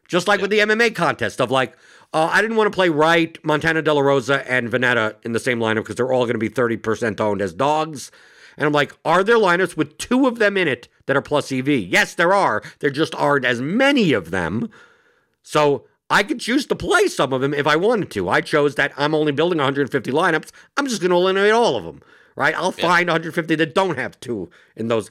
just like with the MMA contest of like, uh, I didn't want to play Wright, Montana De La Rosa, and Vannata in the same lineup because they're all going to be 30% owned as dogs. And I'm like, are there lineups with two of them in it that are plus EV? Yes, there are. There just aren't as many of them. So I could choose to play some of them if I wanted to. I chose that I'm only building 150 lineups. I'm just going to eliminate all of them, right? I'll yeah. find 150 that don't have two in those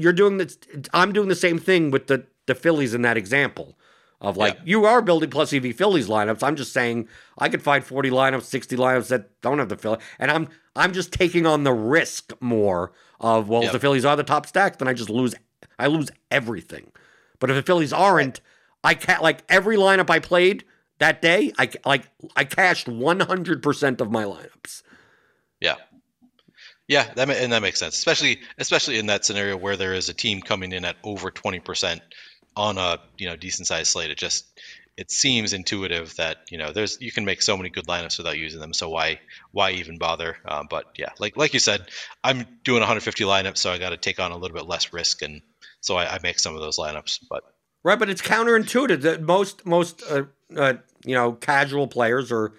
you're doing this. I'm doing the same thing with the the Phillies in that example of like yeah. you are building plus EV Phillies lineups. I'm just saying I could find 40 lineups, 60 lineups that don't have the Phillies, and I'm I'm just taking on the risk more of well, if the Phillies are the top stack, then I just lose I lose everything. But if the Phillies aren't, I can't like every lineup I played that day. I like I cashed 100 percent of my lineups. Yeah. Yeah, that and that makes sense, especially especially in that scenario where there is a team coming in at over twenty percent on a you know decent sized slate. It just it seems intuitive that you know there's you can make so many good lineups without using them. So why why even bother? Uh, but yeah, like like you said, I'm doing 150 lineups, so I got to take on a little bit less risk, and so I, I, make some of those lineups. But right, but it's counterintuitive that most most uh, uh, you know casual players or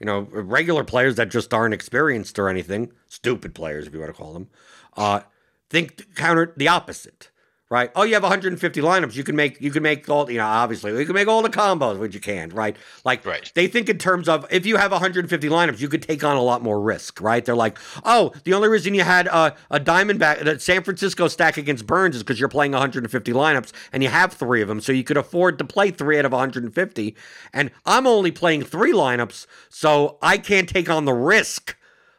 you know, regular players that just aren't experienced or anything, stupid players, if you want to call them, uh, think counter the opposite right? Oh, you have 150 lineups. You can make you can make all you know. Obviously, you can make all the combos, which you can, right? Like, right. they think in terms of if you have 150 lineups, you could take on a lot more risk, right? They're like, oh, the only reason you had a, a Diamondback, a San Francisco stack against Burnes is because you're playing 150 lineups and you have three of them, so you could afford to play three out of 150. And I'm only playing three lineups, so I can't take on the risk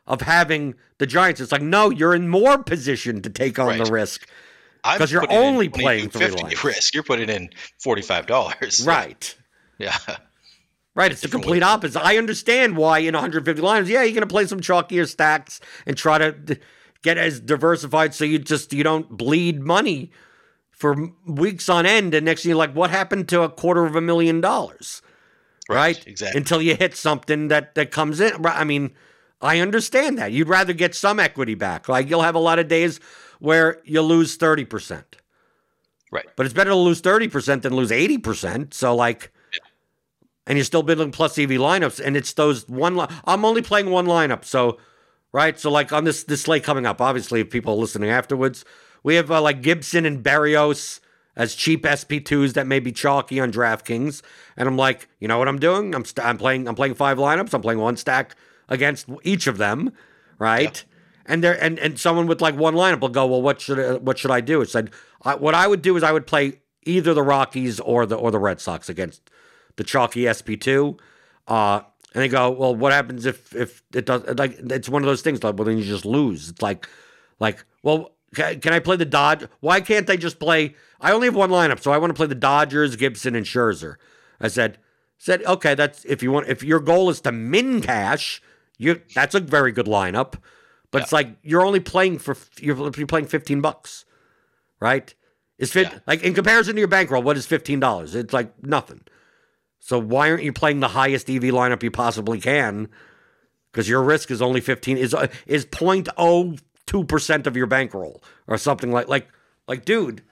of having the Giants. It's like, no, you're in more position to take on right. the risk because you're only playing three 50 lines. risk. You're putting in forty five dollars. Right. Yeah. Right, it's the complete opposite. I understand why in 150 lines, yeah, you're gonna play some chalkier stacks and try to get as diversified so you just you don't bleed money for weeks on end. And next thing you're like, what happened to a quarter of a million dollars? Right, right? exactly. Until you hit something that that comes in. I mean, I understand that. You'd rather get some equity back. Like you'll have a lot of days where you lose 30%. Right. But it's better to lose 30% than lose 80%. So, like, yeah. and you're still building plus EV lineups, and it's those one. Li- I'm only playing one lineup. So, right. So, like, on this, this slate coming up, obviously, if people are listening afterwards, we have uh, like Gibson and Barrios as cheap SP2s that may be chalky on DraftKings. And I'm like, you know what I'm doing? I'm, st- I'm playing I'm playing five lineups. I'm playing one stack against each of them, right? And there and, and someone with like one lineup will go, well, what should I, what should I do? It said I, what I would do is I would play either the Rockies or the or the Red Sox against the chalky SP two. Uh, and they go, well, what happens if if it does? Like it's one of those things. Like, well, then you just lose. It's like, like, well, can, can I play the Dodge? Why can't they just play? I only have one lineup, so I want to play the Dodgers, Gibson, and Scherzer. I said, said, okay, that's if you want. If your goal is to min cash, you that's a very good lineup. But yeah. it's like you're only playing for you're, you're playing 15 bucks, right? Is fit yeah. like in comparison to your bankroll, what is fifteen dollars? It's like nothing. So why aren't you playing the highest EV lineup you possibly can? Because your risk is only fifteen is uh, is 0.02 percent of your bankroll or something like like like dude,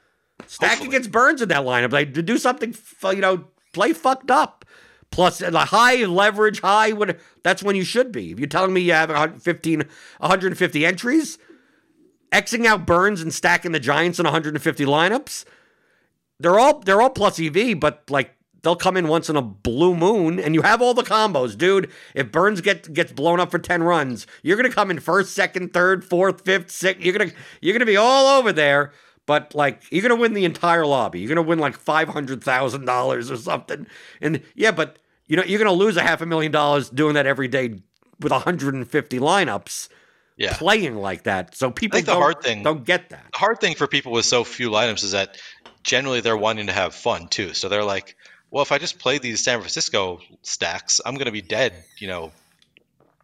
stack Hopefully. against Burnes in that lineup. Like to do something, you know, play fucked up. Plus the high leverage, high what that's when you should be. If you're telling me you have 115, 150 entries, Xing out Burnes and stacking the Giants in 150 lineups, they're all they're all plus EV, but like they'll come in once in a blue moon, and you have all the combos, dude. If Burnes get gets blown up for 10 runs, you're gonna come in first, second, third, fourth, fifth, sixth. You're gonna you're gonna be all over there. But like you're gonna win the entire lobby. You're gonna win like five hundred thousand dollars or something. And yeah, but you know you're gonna lose a half a million dollars doing that every day with 150 lineups. Yeah. Playing like that, so people think the don't, hard thing- don't get that. The hard thing for people with so few lineups is that generally they're wanting to have fun too. So they're like, well, if I just play these San Francisco stacks, I'm going to be dead, you know,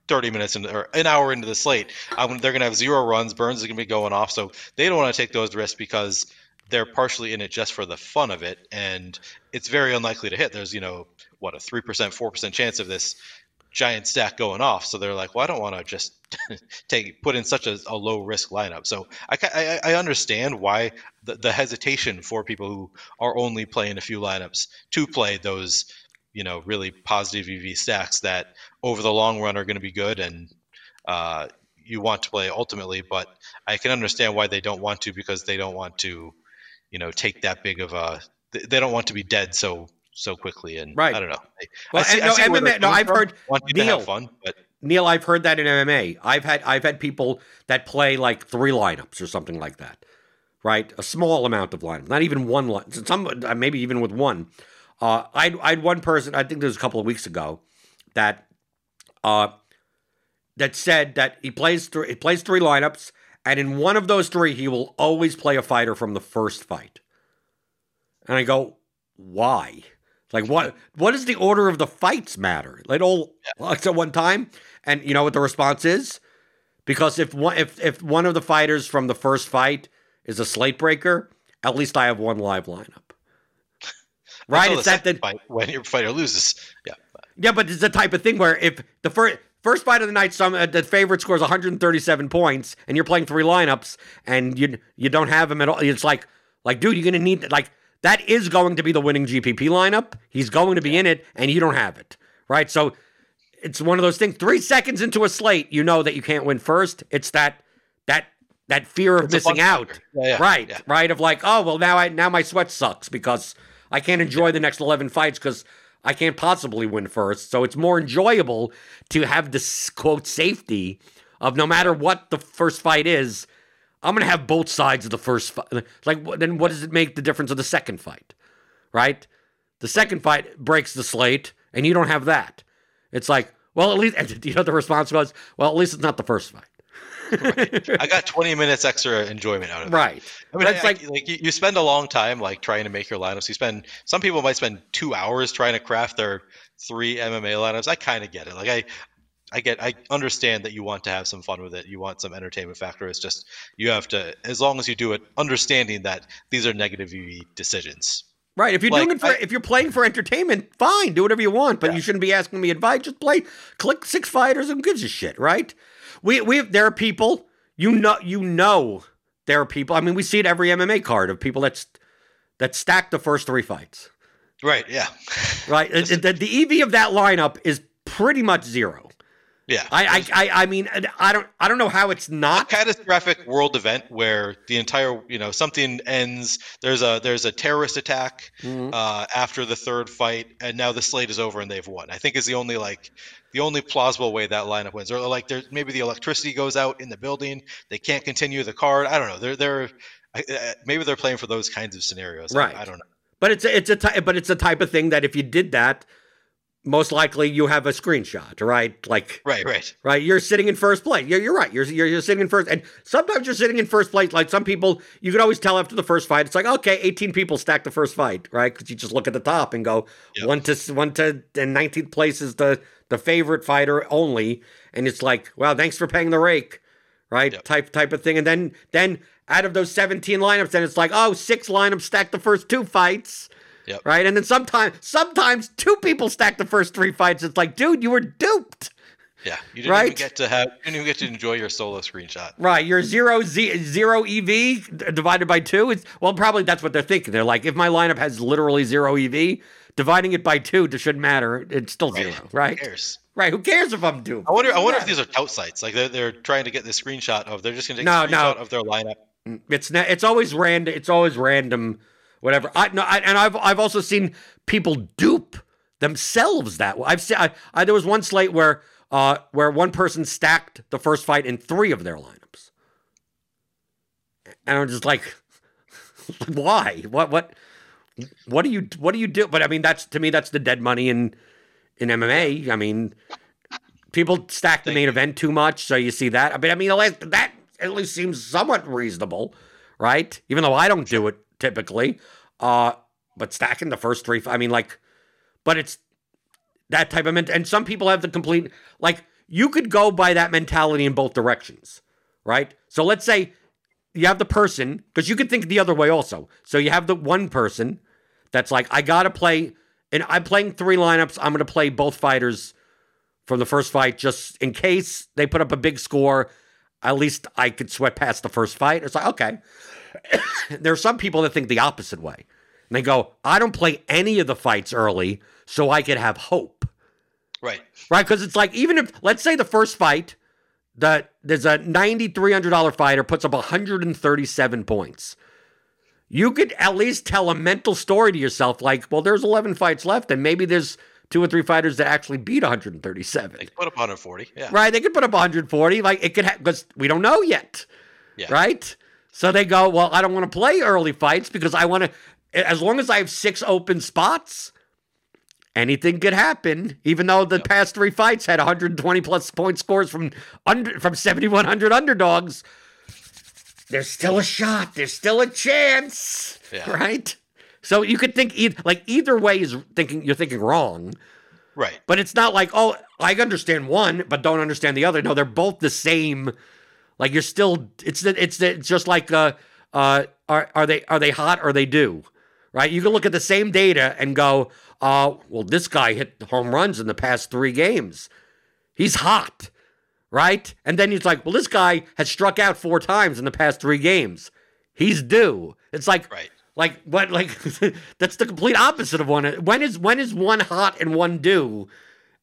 30 minutes into, or an hour into the slate. They're going to have zero runs. Burnes is going to be going off. So they don't want to take those risks because they're partially in it just for the fun of it. And it's very unlikely to hit. There's, you know, what, a 3%, 4% chance of this giant stack going off. So they're like, well, I don't want to just take put in such a, a low risk lineup. So I, I, I understand why the, the hesitation for people who are only playing a few lineups to play those, you know, really positive EV stacks that over the long run are going to be good and uh, you want to play ultimately. But I can understand why they don't want to because they don't want to, you know, take that big of a. they- don't want to be dead so so quickly. And Right. I don't know. Well, I see, and, no, I MMA, no, I've from. heard- want you to Neil. fun, but Neil, I've heard that in MMA. I've had I've had people that play like three lineups or something like that, right? A small amount of lineups, not even one line. Some uh, maybe even with one. Uh, I I had one person. I think there was a couple of weeks ago that uh that said that he plays three he plays three lineups, and in one of those three he will always play a fighter from the first fight. And I go, why? Like what? What does the order of the fights matter? Like all at one time, and you know what the response is? Because if one if if one of the fighters from the first fight is a slate breaker, at least I have one live lineup. Right? It's that the fight when your fighter loses. Yeah. yeah, but it's the type of thing where if the first first fight of the night, some uh, the favorite scores 137 points, and you're playing three lineups, and you you don't have him at all. It's like like dude, you're gonna need like that is going to be the winning GPP lineup. He's going to be in it, and you don't have it, right? So it's one of those things. Three seconds into a slate, you know that you can't win first. It's that that that fear of It's missing out. Yeah, yeah, right? yeah. Right? Of like, oh well, now I now my sweat sucks because I can't enjoy the next eleven fights because I can't possibly win first. So it's more enjoyable to have this quote safety of no matter what the first fight is, I'm gonna have both sides of the first fight. Like, then what does it make the difference of the second fight? Right? The second fight breaks the slate, and you don't have that. It's like, well, at least you know the response was, well, at least it's not the first fight. I got 20 minutes extra enjoyment out of it. Right. I mean, That's I- like- I- like you, you spend a long time like trying to make your lineups. You spend some people might spend two hours trying to craft their three MMA lineups. I kind of get it. Like I, I get, I understand that you want to have some fun with it. You want some entertainment factor. It's just you have to, as long as you do it, understanding that these are negative EV decisions. Right. If you're Like, doing it for, I- if you're playing for entertainment, fine, do whatever you want. But you shouldn't be asking me advice. Just play, click six fighters, and gives a shit, right? We we there are people you know you know there are people. I mean, we see it every MMA card of people that's that stack the first three fights, Right. Yeah. right? the, the, the EV of that lineup is pretty much zero. Yeah. I I I, I mean, I don't I don't know how it's not. catastrophic world event where the entire you know something ends there's a there's a terrorist attack Mhm. uh, after the third fight and now the slate is over and they've won i think is the only like the only plausible way that lineup wins or like there's maybe the electricity goes out in the building they can't continue the card i don't know they're they're I- uh, maybe they're playing for those kinds of scenarios I- Right. I, don't know But it's a, it's a ty- but it's a type of thing that if you did that, most likely you have a screenshot, right? Like right right right? You're sitting in first place. You're, you're right. You're, you're you're sitting in first, and sometimes you're sitting in first place. Like some people, you can always tell after the first fight. It's like okay, 18 people stacked the first fight, right? Because you just look at the top and go Yep. one to one to and 19th place is the the favorite fighter only, and it's like wow, thanks for paying the rake, right? Yep. Type type of thing, and then then out of those 17 lineups, then it's like oh, six lineups stacked the first two fights. Yep. Right, and then sometimes, sometimes two people stack the first three fights. It's like, dude, you were duped. yeah you didn't Right. even get to have you didn't even get to enjoy your solo screenshot Right, your zero z zero EV divided by two. It's well, probably that's what they're thinking. They're like, if my lineup has literally zero EV, dividing it by two it shouldn't matter. It's still Right. zero, right? Who cares? Right. Who cares if I'm duped? I wonder. I wonder if these are tout sites. Like they're they're trying to get this screenshot of. They're just going to take No, a no. screenshot of their lineup. It's not, it's always random. It's always random, whatever. I no, I, and I've I've also seen people dupe themselves that way. I've seen I, I there was one slate where uh where one person stacked the first fight in three of their lineups, and I'm just like, why? What what what do you what do you do? But I mean, that's to me that's the dead money in in MMA. I mean, people stack the Thank main you. event too much, so you see that. I mean, I mean, at least- that at least seems somewhat reasonable, right? Even though I don't do it typically. Uh, but stacking the first three, I mean, like, but it's that type of ment. And some people have the complete like you could go by that mentality in both directions, right? So let's say you have the person because you could think the other way also. So you have the one person that's like, I gotta play, and I'm playing three lineups. I'm gonna play both fighters from the first fight just in case they put up a big score. At least I could sweat past the first fight. It's like okay. there are some people that think the opposite way. And they go, I don't play any of the fights early so I could have hope Right. right? Because it's like even if let's say the first fight, that there's a ninety three hundred dollar fighter puts up one hundred and thirty seven points. You could at least tell a mental story to yourself, like, well, there's eleven fights left, and maybe there's two or three fighters that actually beat one hundred and thirty seven. They put up 140. Yeah. Right? They could put up one hundred forty. Like it could because we don't know yet. Yeah. Right? So they go, well, I don't want to play early fights because I want to. As long as I have six open spots, anything could happen. Even though the past three fights had 120 plus point scores from under from 7100 underdogs, there's still a shot. There's still a chance. Yeah. Right. So you could think either like either way is thinking you're thinking wrong. Right. But it's not like, oh, I understand one, but don't understand the other. No, they're both the same. Like you're still, it's it's it's just like, uh, uh, are are they are they hot or they do, right? You can look at the same data and go, uh, well, this guy hit home runs in the past three games. He's hot, right? And then he's like, well, this guy has struck out four times in the past three games. He's due. It's like, Right. like what? Like that's the complete opposite of one. When is when is one hot and one due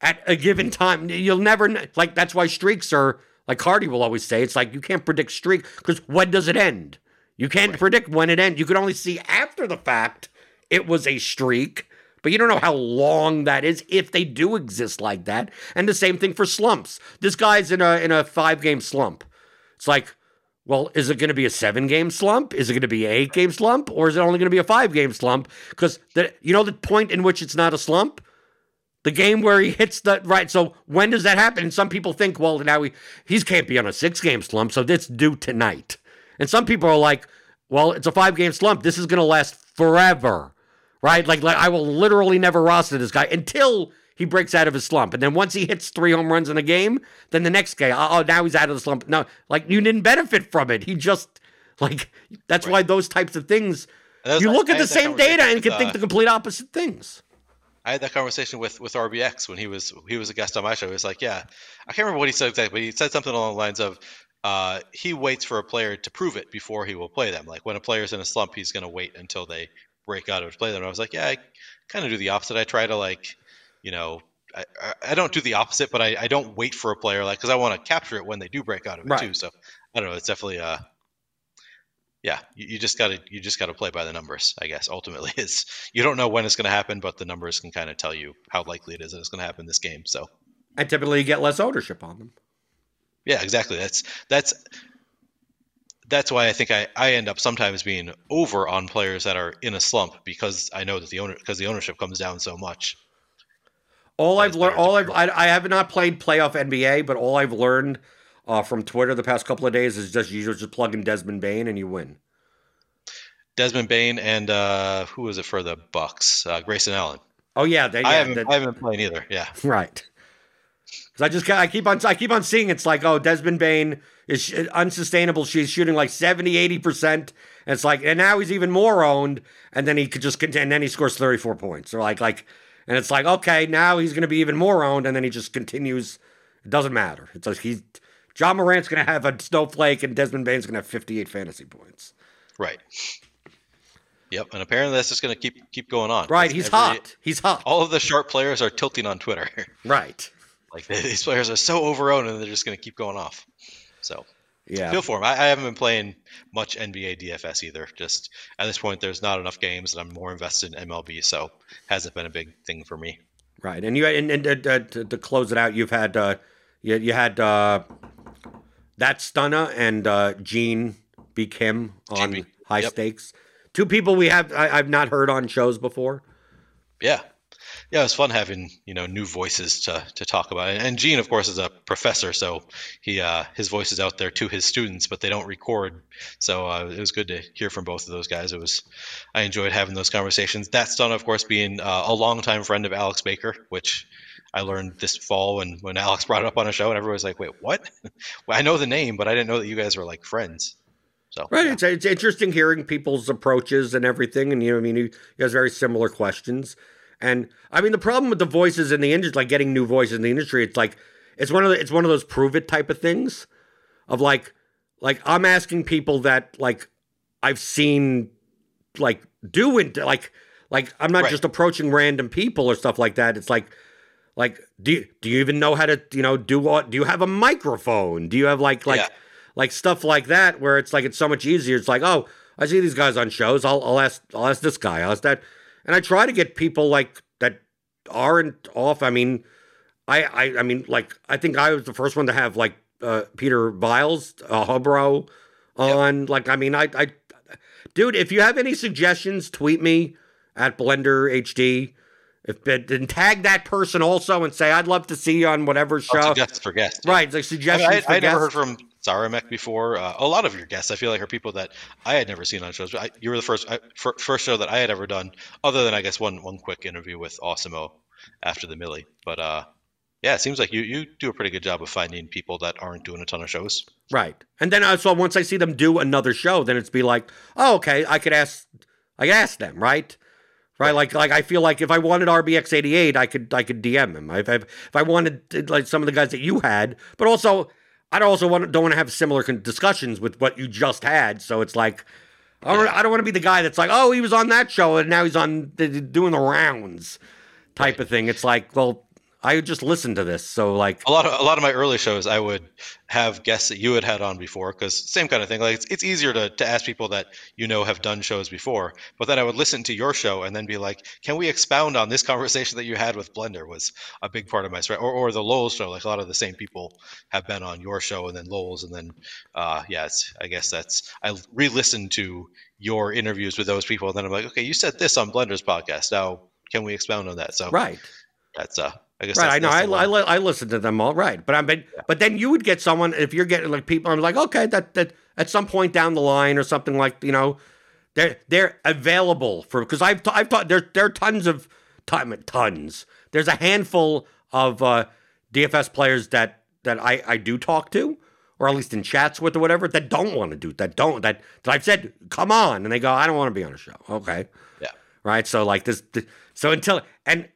at a given time? You'll never like. That's why streaks are like Hardy will always say. It's like you can't predict streak because when does it end? You can't predict when it ends. You can only see after the fact it was a streak, but you don't know how long that is if they do exist like that. And the same thing for slumps. This guy's in a in a five game slump. It's like, well, is it going to be a seven game slump? Is it going to be an eight game slump? Or is it only going to be a five game slump? Because the you know the point in which it's not a slump? The game where he hits the right. So when does that happen? And some people think, well, now he he's can't be on a six game slump, so that's due tonight. And some people are like, well, it's a five game slump. This is going to last forever, right? Like, like I will literally never roster this guy until he breaks out of his slump. And then once he hits three home runs in a game, then the next guy, oh, now he's out of the slump. No, like you didn't benefit from it. He just like that's why those types of things. You look at the same data and can think uh, the complete opposite things. I had that conversation with with RBX when he was he was a guest on my show. He was like, "Yeah, I can't remember what he said exactly, but he said something along the lines of, uh, he waits for a player to prove it before he will play them. Like when a player's in a slump, he's going to wait until they break out of it, play them." And I was like, "Yeah, I kind of do the opposite. I try to like, you know." I, I- don't do the opposite, but I, I don't wait for a player like because I want to capture it when they do break out of it Right. too. So I don't know. It's definitely uh, yeah. You, you just gotta you just gotta play by the numbers. I guess ultimately is you don't know when it's going to happen, but the numbers can kind of tell you how likely it is that it's going to happen this game. So And typically you get less ownership on them. yeah, exactly. That's that's that's why I think I, I end up sometimes being over on players that are in a slump because I know that the owner because the ownership comes down so much. All I've learned, all I've, I, I have not played playoff NBA, but all I've learned uh, from Twitter the past couple of days is just you just plug in Desmond Bane and you win. Desmond Bane and uh, who was it for the Bucks? Uh, Grayson Allen. Oh yeah, they, yeah I haven't that- I haven't playing either. Yeah, right. Because I just I keep on I keep on seeing it's like oh Desmond Bane is sh- unsustainable. She's shooting like 70, 80 percent. And it's like and now he's even more owned. And then he could just continue. And then he scores thirty four points. Or like like and it's like okay now he's going to be even more owned. And then he just continues. It doesn't matter. It's like he's Ja Morant's going to have a snowflake and Desmond Bane's going to have fifty eight fantasy points. right. Yep, and apparently that's just going to keep keep going on. Right, he's Every, hot. He's hot. All of the sharp players are tilting on Twitter. Right. Like these players are so overowned, and they're just going to keep going off. So yeah, feel for him. I, I, haven't been playing much NBA DFS either. Just at this point, there's not enough games, and I'm more invested in MLB, so hasn't been a big thing for me. Right, and you and, and uh, to, to, close it out, you've had uh, you, you had uh, that stunner and uh, Gene B. Kim on Gene High yep. Stakes. Two people we have I, I've not heard on shows before. Yeah, yeah, it was fun having you know new voices to to talk about. And Gene, of course, is a professor, so he uh, his voice is out there to his students, but they don't record. So uh, it was good to hear from both of those guys. It was I enjoyed having those conversations. That's done, of course, being uh, a longtime friend of Alex Baker, which I learned this fall when when Alex brought it up on a show, and everyone was like, "Wait, what?" well, I know the name, but I didn't know that you guys were like friends. So right, yeah. it's, it's interesting hearing people's approaches and everything, and you know, I mean, you, you very similar questions. And I mean, the problem with the voices in the industry, like getting new voices in the industry, it's like it's one of the, it's one of those prove it type of things, of like like I'm asking people that like I've seen like do it like like I'm not right. just approaching random people or stuff like that. It's like like do you, do you even know how to you know do what do you have a microphone? Do you have like like yeah. like stuff like that where it's like it's so much easier. It's like oh I see these guys on shows. I'll I'll ask I'll ask this guy. I'll ask that and I try to get people like that aren't off. I mean, I, I, I mean, like I think I was the first one to have like uh, Peter Viles, uh, Hubro on. Yep. Like, I mean, I, I, dude, if you have any suggestions, tweet me at Blender HD. If and tag that person also and say I'd love to see you on whatever show. Oh, for guests. Right, like suggestions. I, I, I never heard from Zaramek before. Uh, a lot of your guests, I feel like, are people that I had never seen on shows. I, you were the first I, first show that I had ever done, other than I guess one one quick interview with Awesemo after the Millie. But uh, yeah, it seems like you you do a pretty good job of finding people that aren't doing a ton of shows. Right, and then uh, so once I see them do another show, then it's be like, oh, okay, I could ask, I could ask them, right? Right, like like I feel like if I wanted RBX eighty eight, I could I could DM him. If I, if I wanted like some of the guys that you had, but also I also want don't want to have similar discussions with what you just had. So it's like, I don't, I don't want to be the guy that's like, oh, he was on that show and now he's on doing the rounds type of thing. It's like, well, I would just listened to this. So like a lot of a lot of my early shows, I would have guests that you had had on before because same kind of thing. Like it's, it's easier to, to ask people that you know have done shows before, but then I would listen to your show and then be like, can we expound on this conversation that you had with Blender was a big part of my story, or, or the Lowell's show. Like a lot of the same people have been on your show and then Lowell's and then uh, yeah, I guess that's I re-listened to your interviews with those people and then I'm like, okay, you said this on Blender's podcast. Now can we expound on that? So right, that's uh I guess right. I know. I, I, I listen to them all right, but I mean, yeah. but then you would get someone if you're getting like people. I'm like, okay, that that at some point down the line or something like you know, they're they're available for because I've t- I've taught there there are tons of time tons. There's a handful of uh, DFS players that that I I do talk to or at least in chats with or whatever that don't want to do that don't that, that I've said come on and they go I don't want to be on a show. Okay. Yeah. Right. So like this, this so until and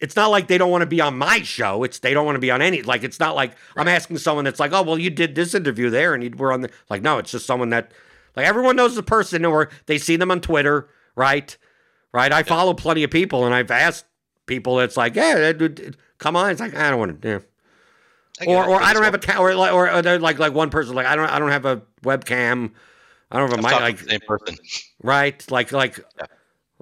it's not like they don't want to be on my show. It's they don't want to be on any. Like it's not like right. I'm asking someone that's like, oh well, you did this interview there and you were on the. Like no, it's just someone that like everyone knows the person or they see them on Twitter, right? Right. I yeah. follow plenty of people and I've asked people. That's like, yeah, come on. It's like I don't want to. Yeah. Or, or I don't have a ca- or, or or like like one person like I don't I don't have a webcam. I don't have a mic. Like same person. Right. Like like. Yeah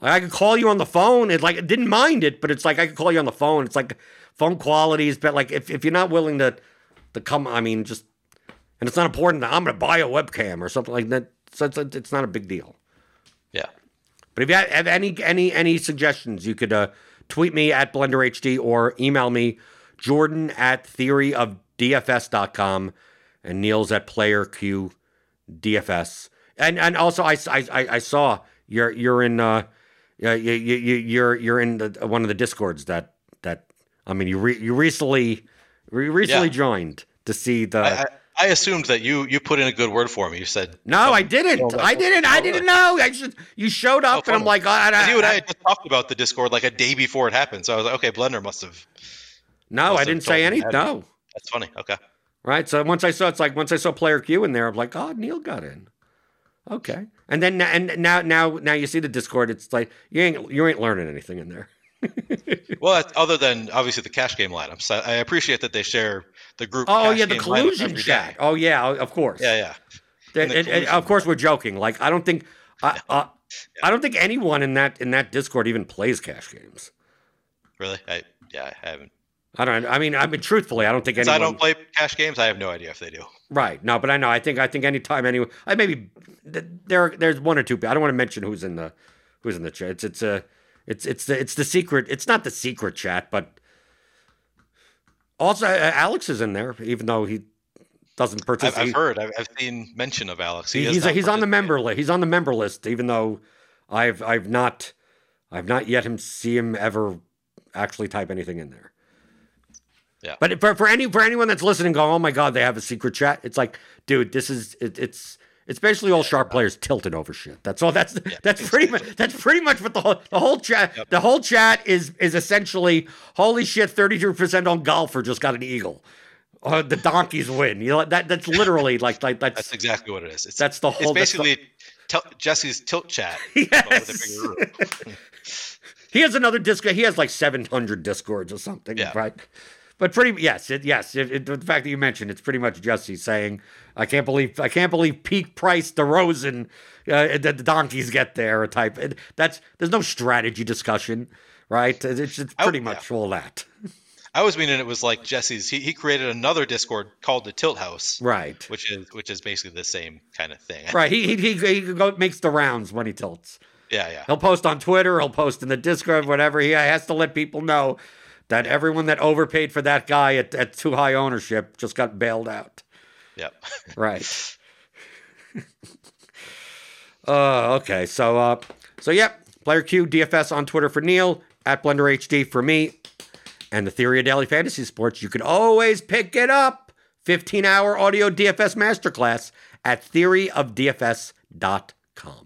like I could call you on the phone. It's like I didn't mind it, but it's like I could call you on the phone. It's like phone quality is, but like if, if you're not willing to to come, I mean, just and it's not important. I'm going to buy a webcam or something like that. So it's, it's not a big deal. Yeah. But if you have any any any suggestions, you could uh, tweet me at BlenderHD or email me Jordan at theoryofdfs.com and Neil's at playerqdfs. And and also I, I, I saw you're you're in uh, yeah, you, you, you're you're in the, one of the discords that that I mean you re, you recently re, recently yeah. joined to see the. I, I, I, assumed that you you put in a good word for me. You said no, oh, oh, I didn't. I didn't. I didn't know. I just you showed up oh, and I'm like, oh, I, you and I had just talked about the Discord like a day before it happened. So I was like, okay, Blender must have. No, must I didn't say anything. No, that's funny. Okay. Right. So once I saw it's like once I saw player Q in there, I'm like, oh, Neil got in. Okay. And then and now now now you see the Discord. It's like you ain't you ain't learning anything in there. well, other than obviously the cash game lineups, I, I appreciate that they share the group. Oh yeah, the collusion chat. day. Oh yeah, of course. Yeah, yeah. And and- and of course, we're joking. Like I don't think I uh, I don't think anyone in that in that Discord even plays cash games. Really? I yeah, I haven't. I don't. I mean, I mean, truthfully, I don't think Since anyone. I don't play cash games, I have no idea if they do. Right. No, but I know. I think. I think anytime anyone. I maybe there. There's one or two. I don't want to mention who's in the who's in the chat. It's it's a. It's it's the it's the secret. It's not the secret chat, but also uh, Alex is in there, even though he doesn't I've, participate. I've heard. I've, I've seen mention of Alex. He He- he's he's on the member list. He's on the member list, even though I've I've not I've not yet him see him ever actually type anything in there. Yeah. But for, for any for anyone that's listening, going, oh my god, they have a secret chat. It's like, dude, this is it, it's it's basically all sharp players tilted over shit. That's all. That's that's pretty much that's pretty much what the whole the whole chat the whole chat is is essentially holy shit, thirty two percent on golfer just got an eagle. Uh, the donkeys win. You know that that's literally like like that's That's exactly what it is. It's, that's the it's whole. the- basically tel- Jesse's tilt chat. Yes. He has another Discord. He has like 700 Discords or something, Yeah. right? But pretty yes, it, yes. It, it, the fact that you mentioned it's pretty much Jesse saying, "I can't believe I can't believe peak price DeRozan uh, that the donkeys get there." Type. It, that's there's no strategy discussion, right? It's, it's I- pretty yeah. much all that, I was meaning it was like Jesse's. He, he created another Discord called the Tilt House, right? which is which is basically the same kind of thing. Right. He he he, he makes the rounds when he tilts. Yeah, yeah. He'll post on Twitter. He'll post in the Discord, whatever. He has to let people know that everyone that overpaid for that guy at, at too high ownership just got bailed out. Yep. Right. uh, okay. So, uh, so yep. Player Q DFS on Twitter for Neil at Blender HD for me, and the Theory of Daily Fantasy Sports. You can always pick it up. 15 hour audio DFS masterclass at theoryofdfs.com.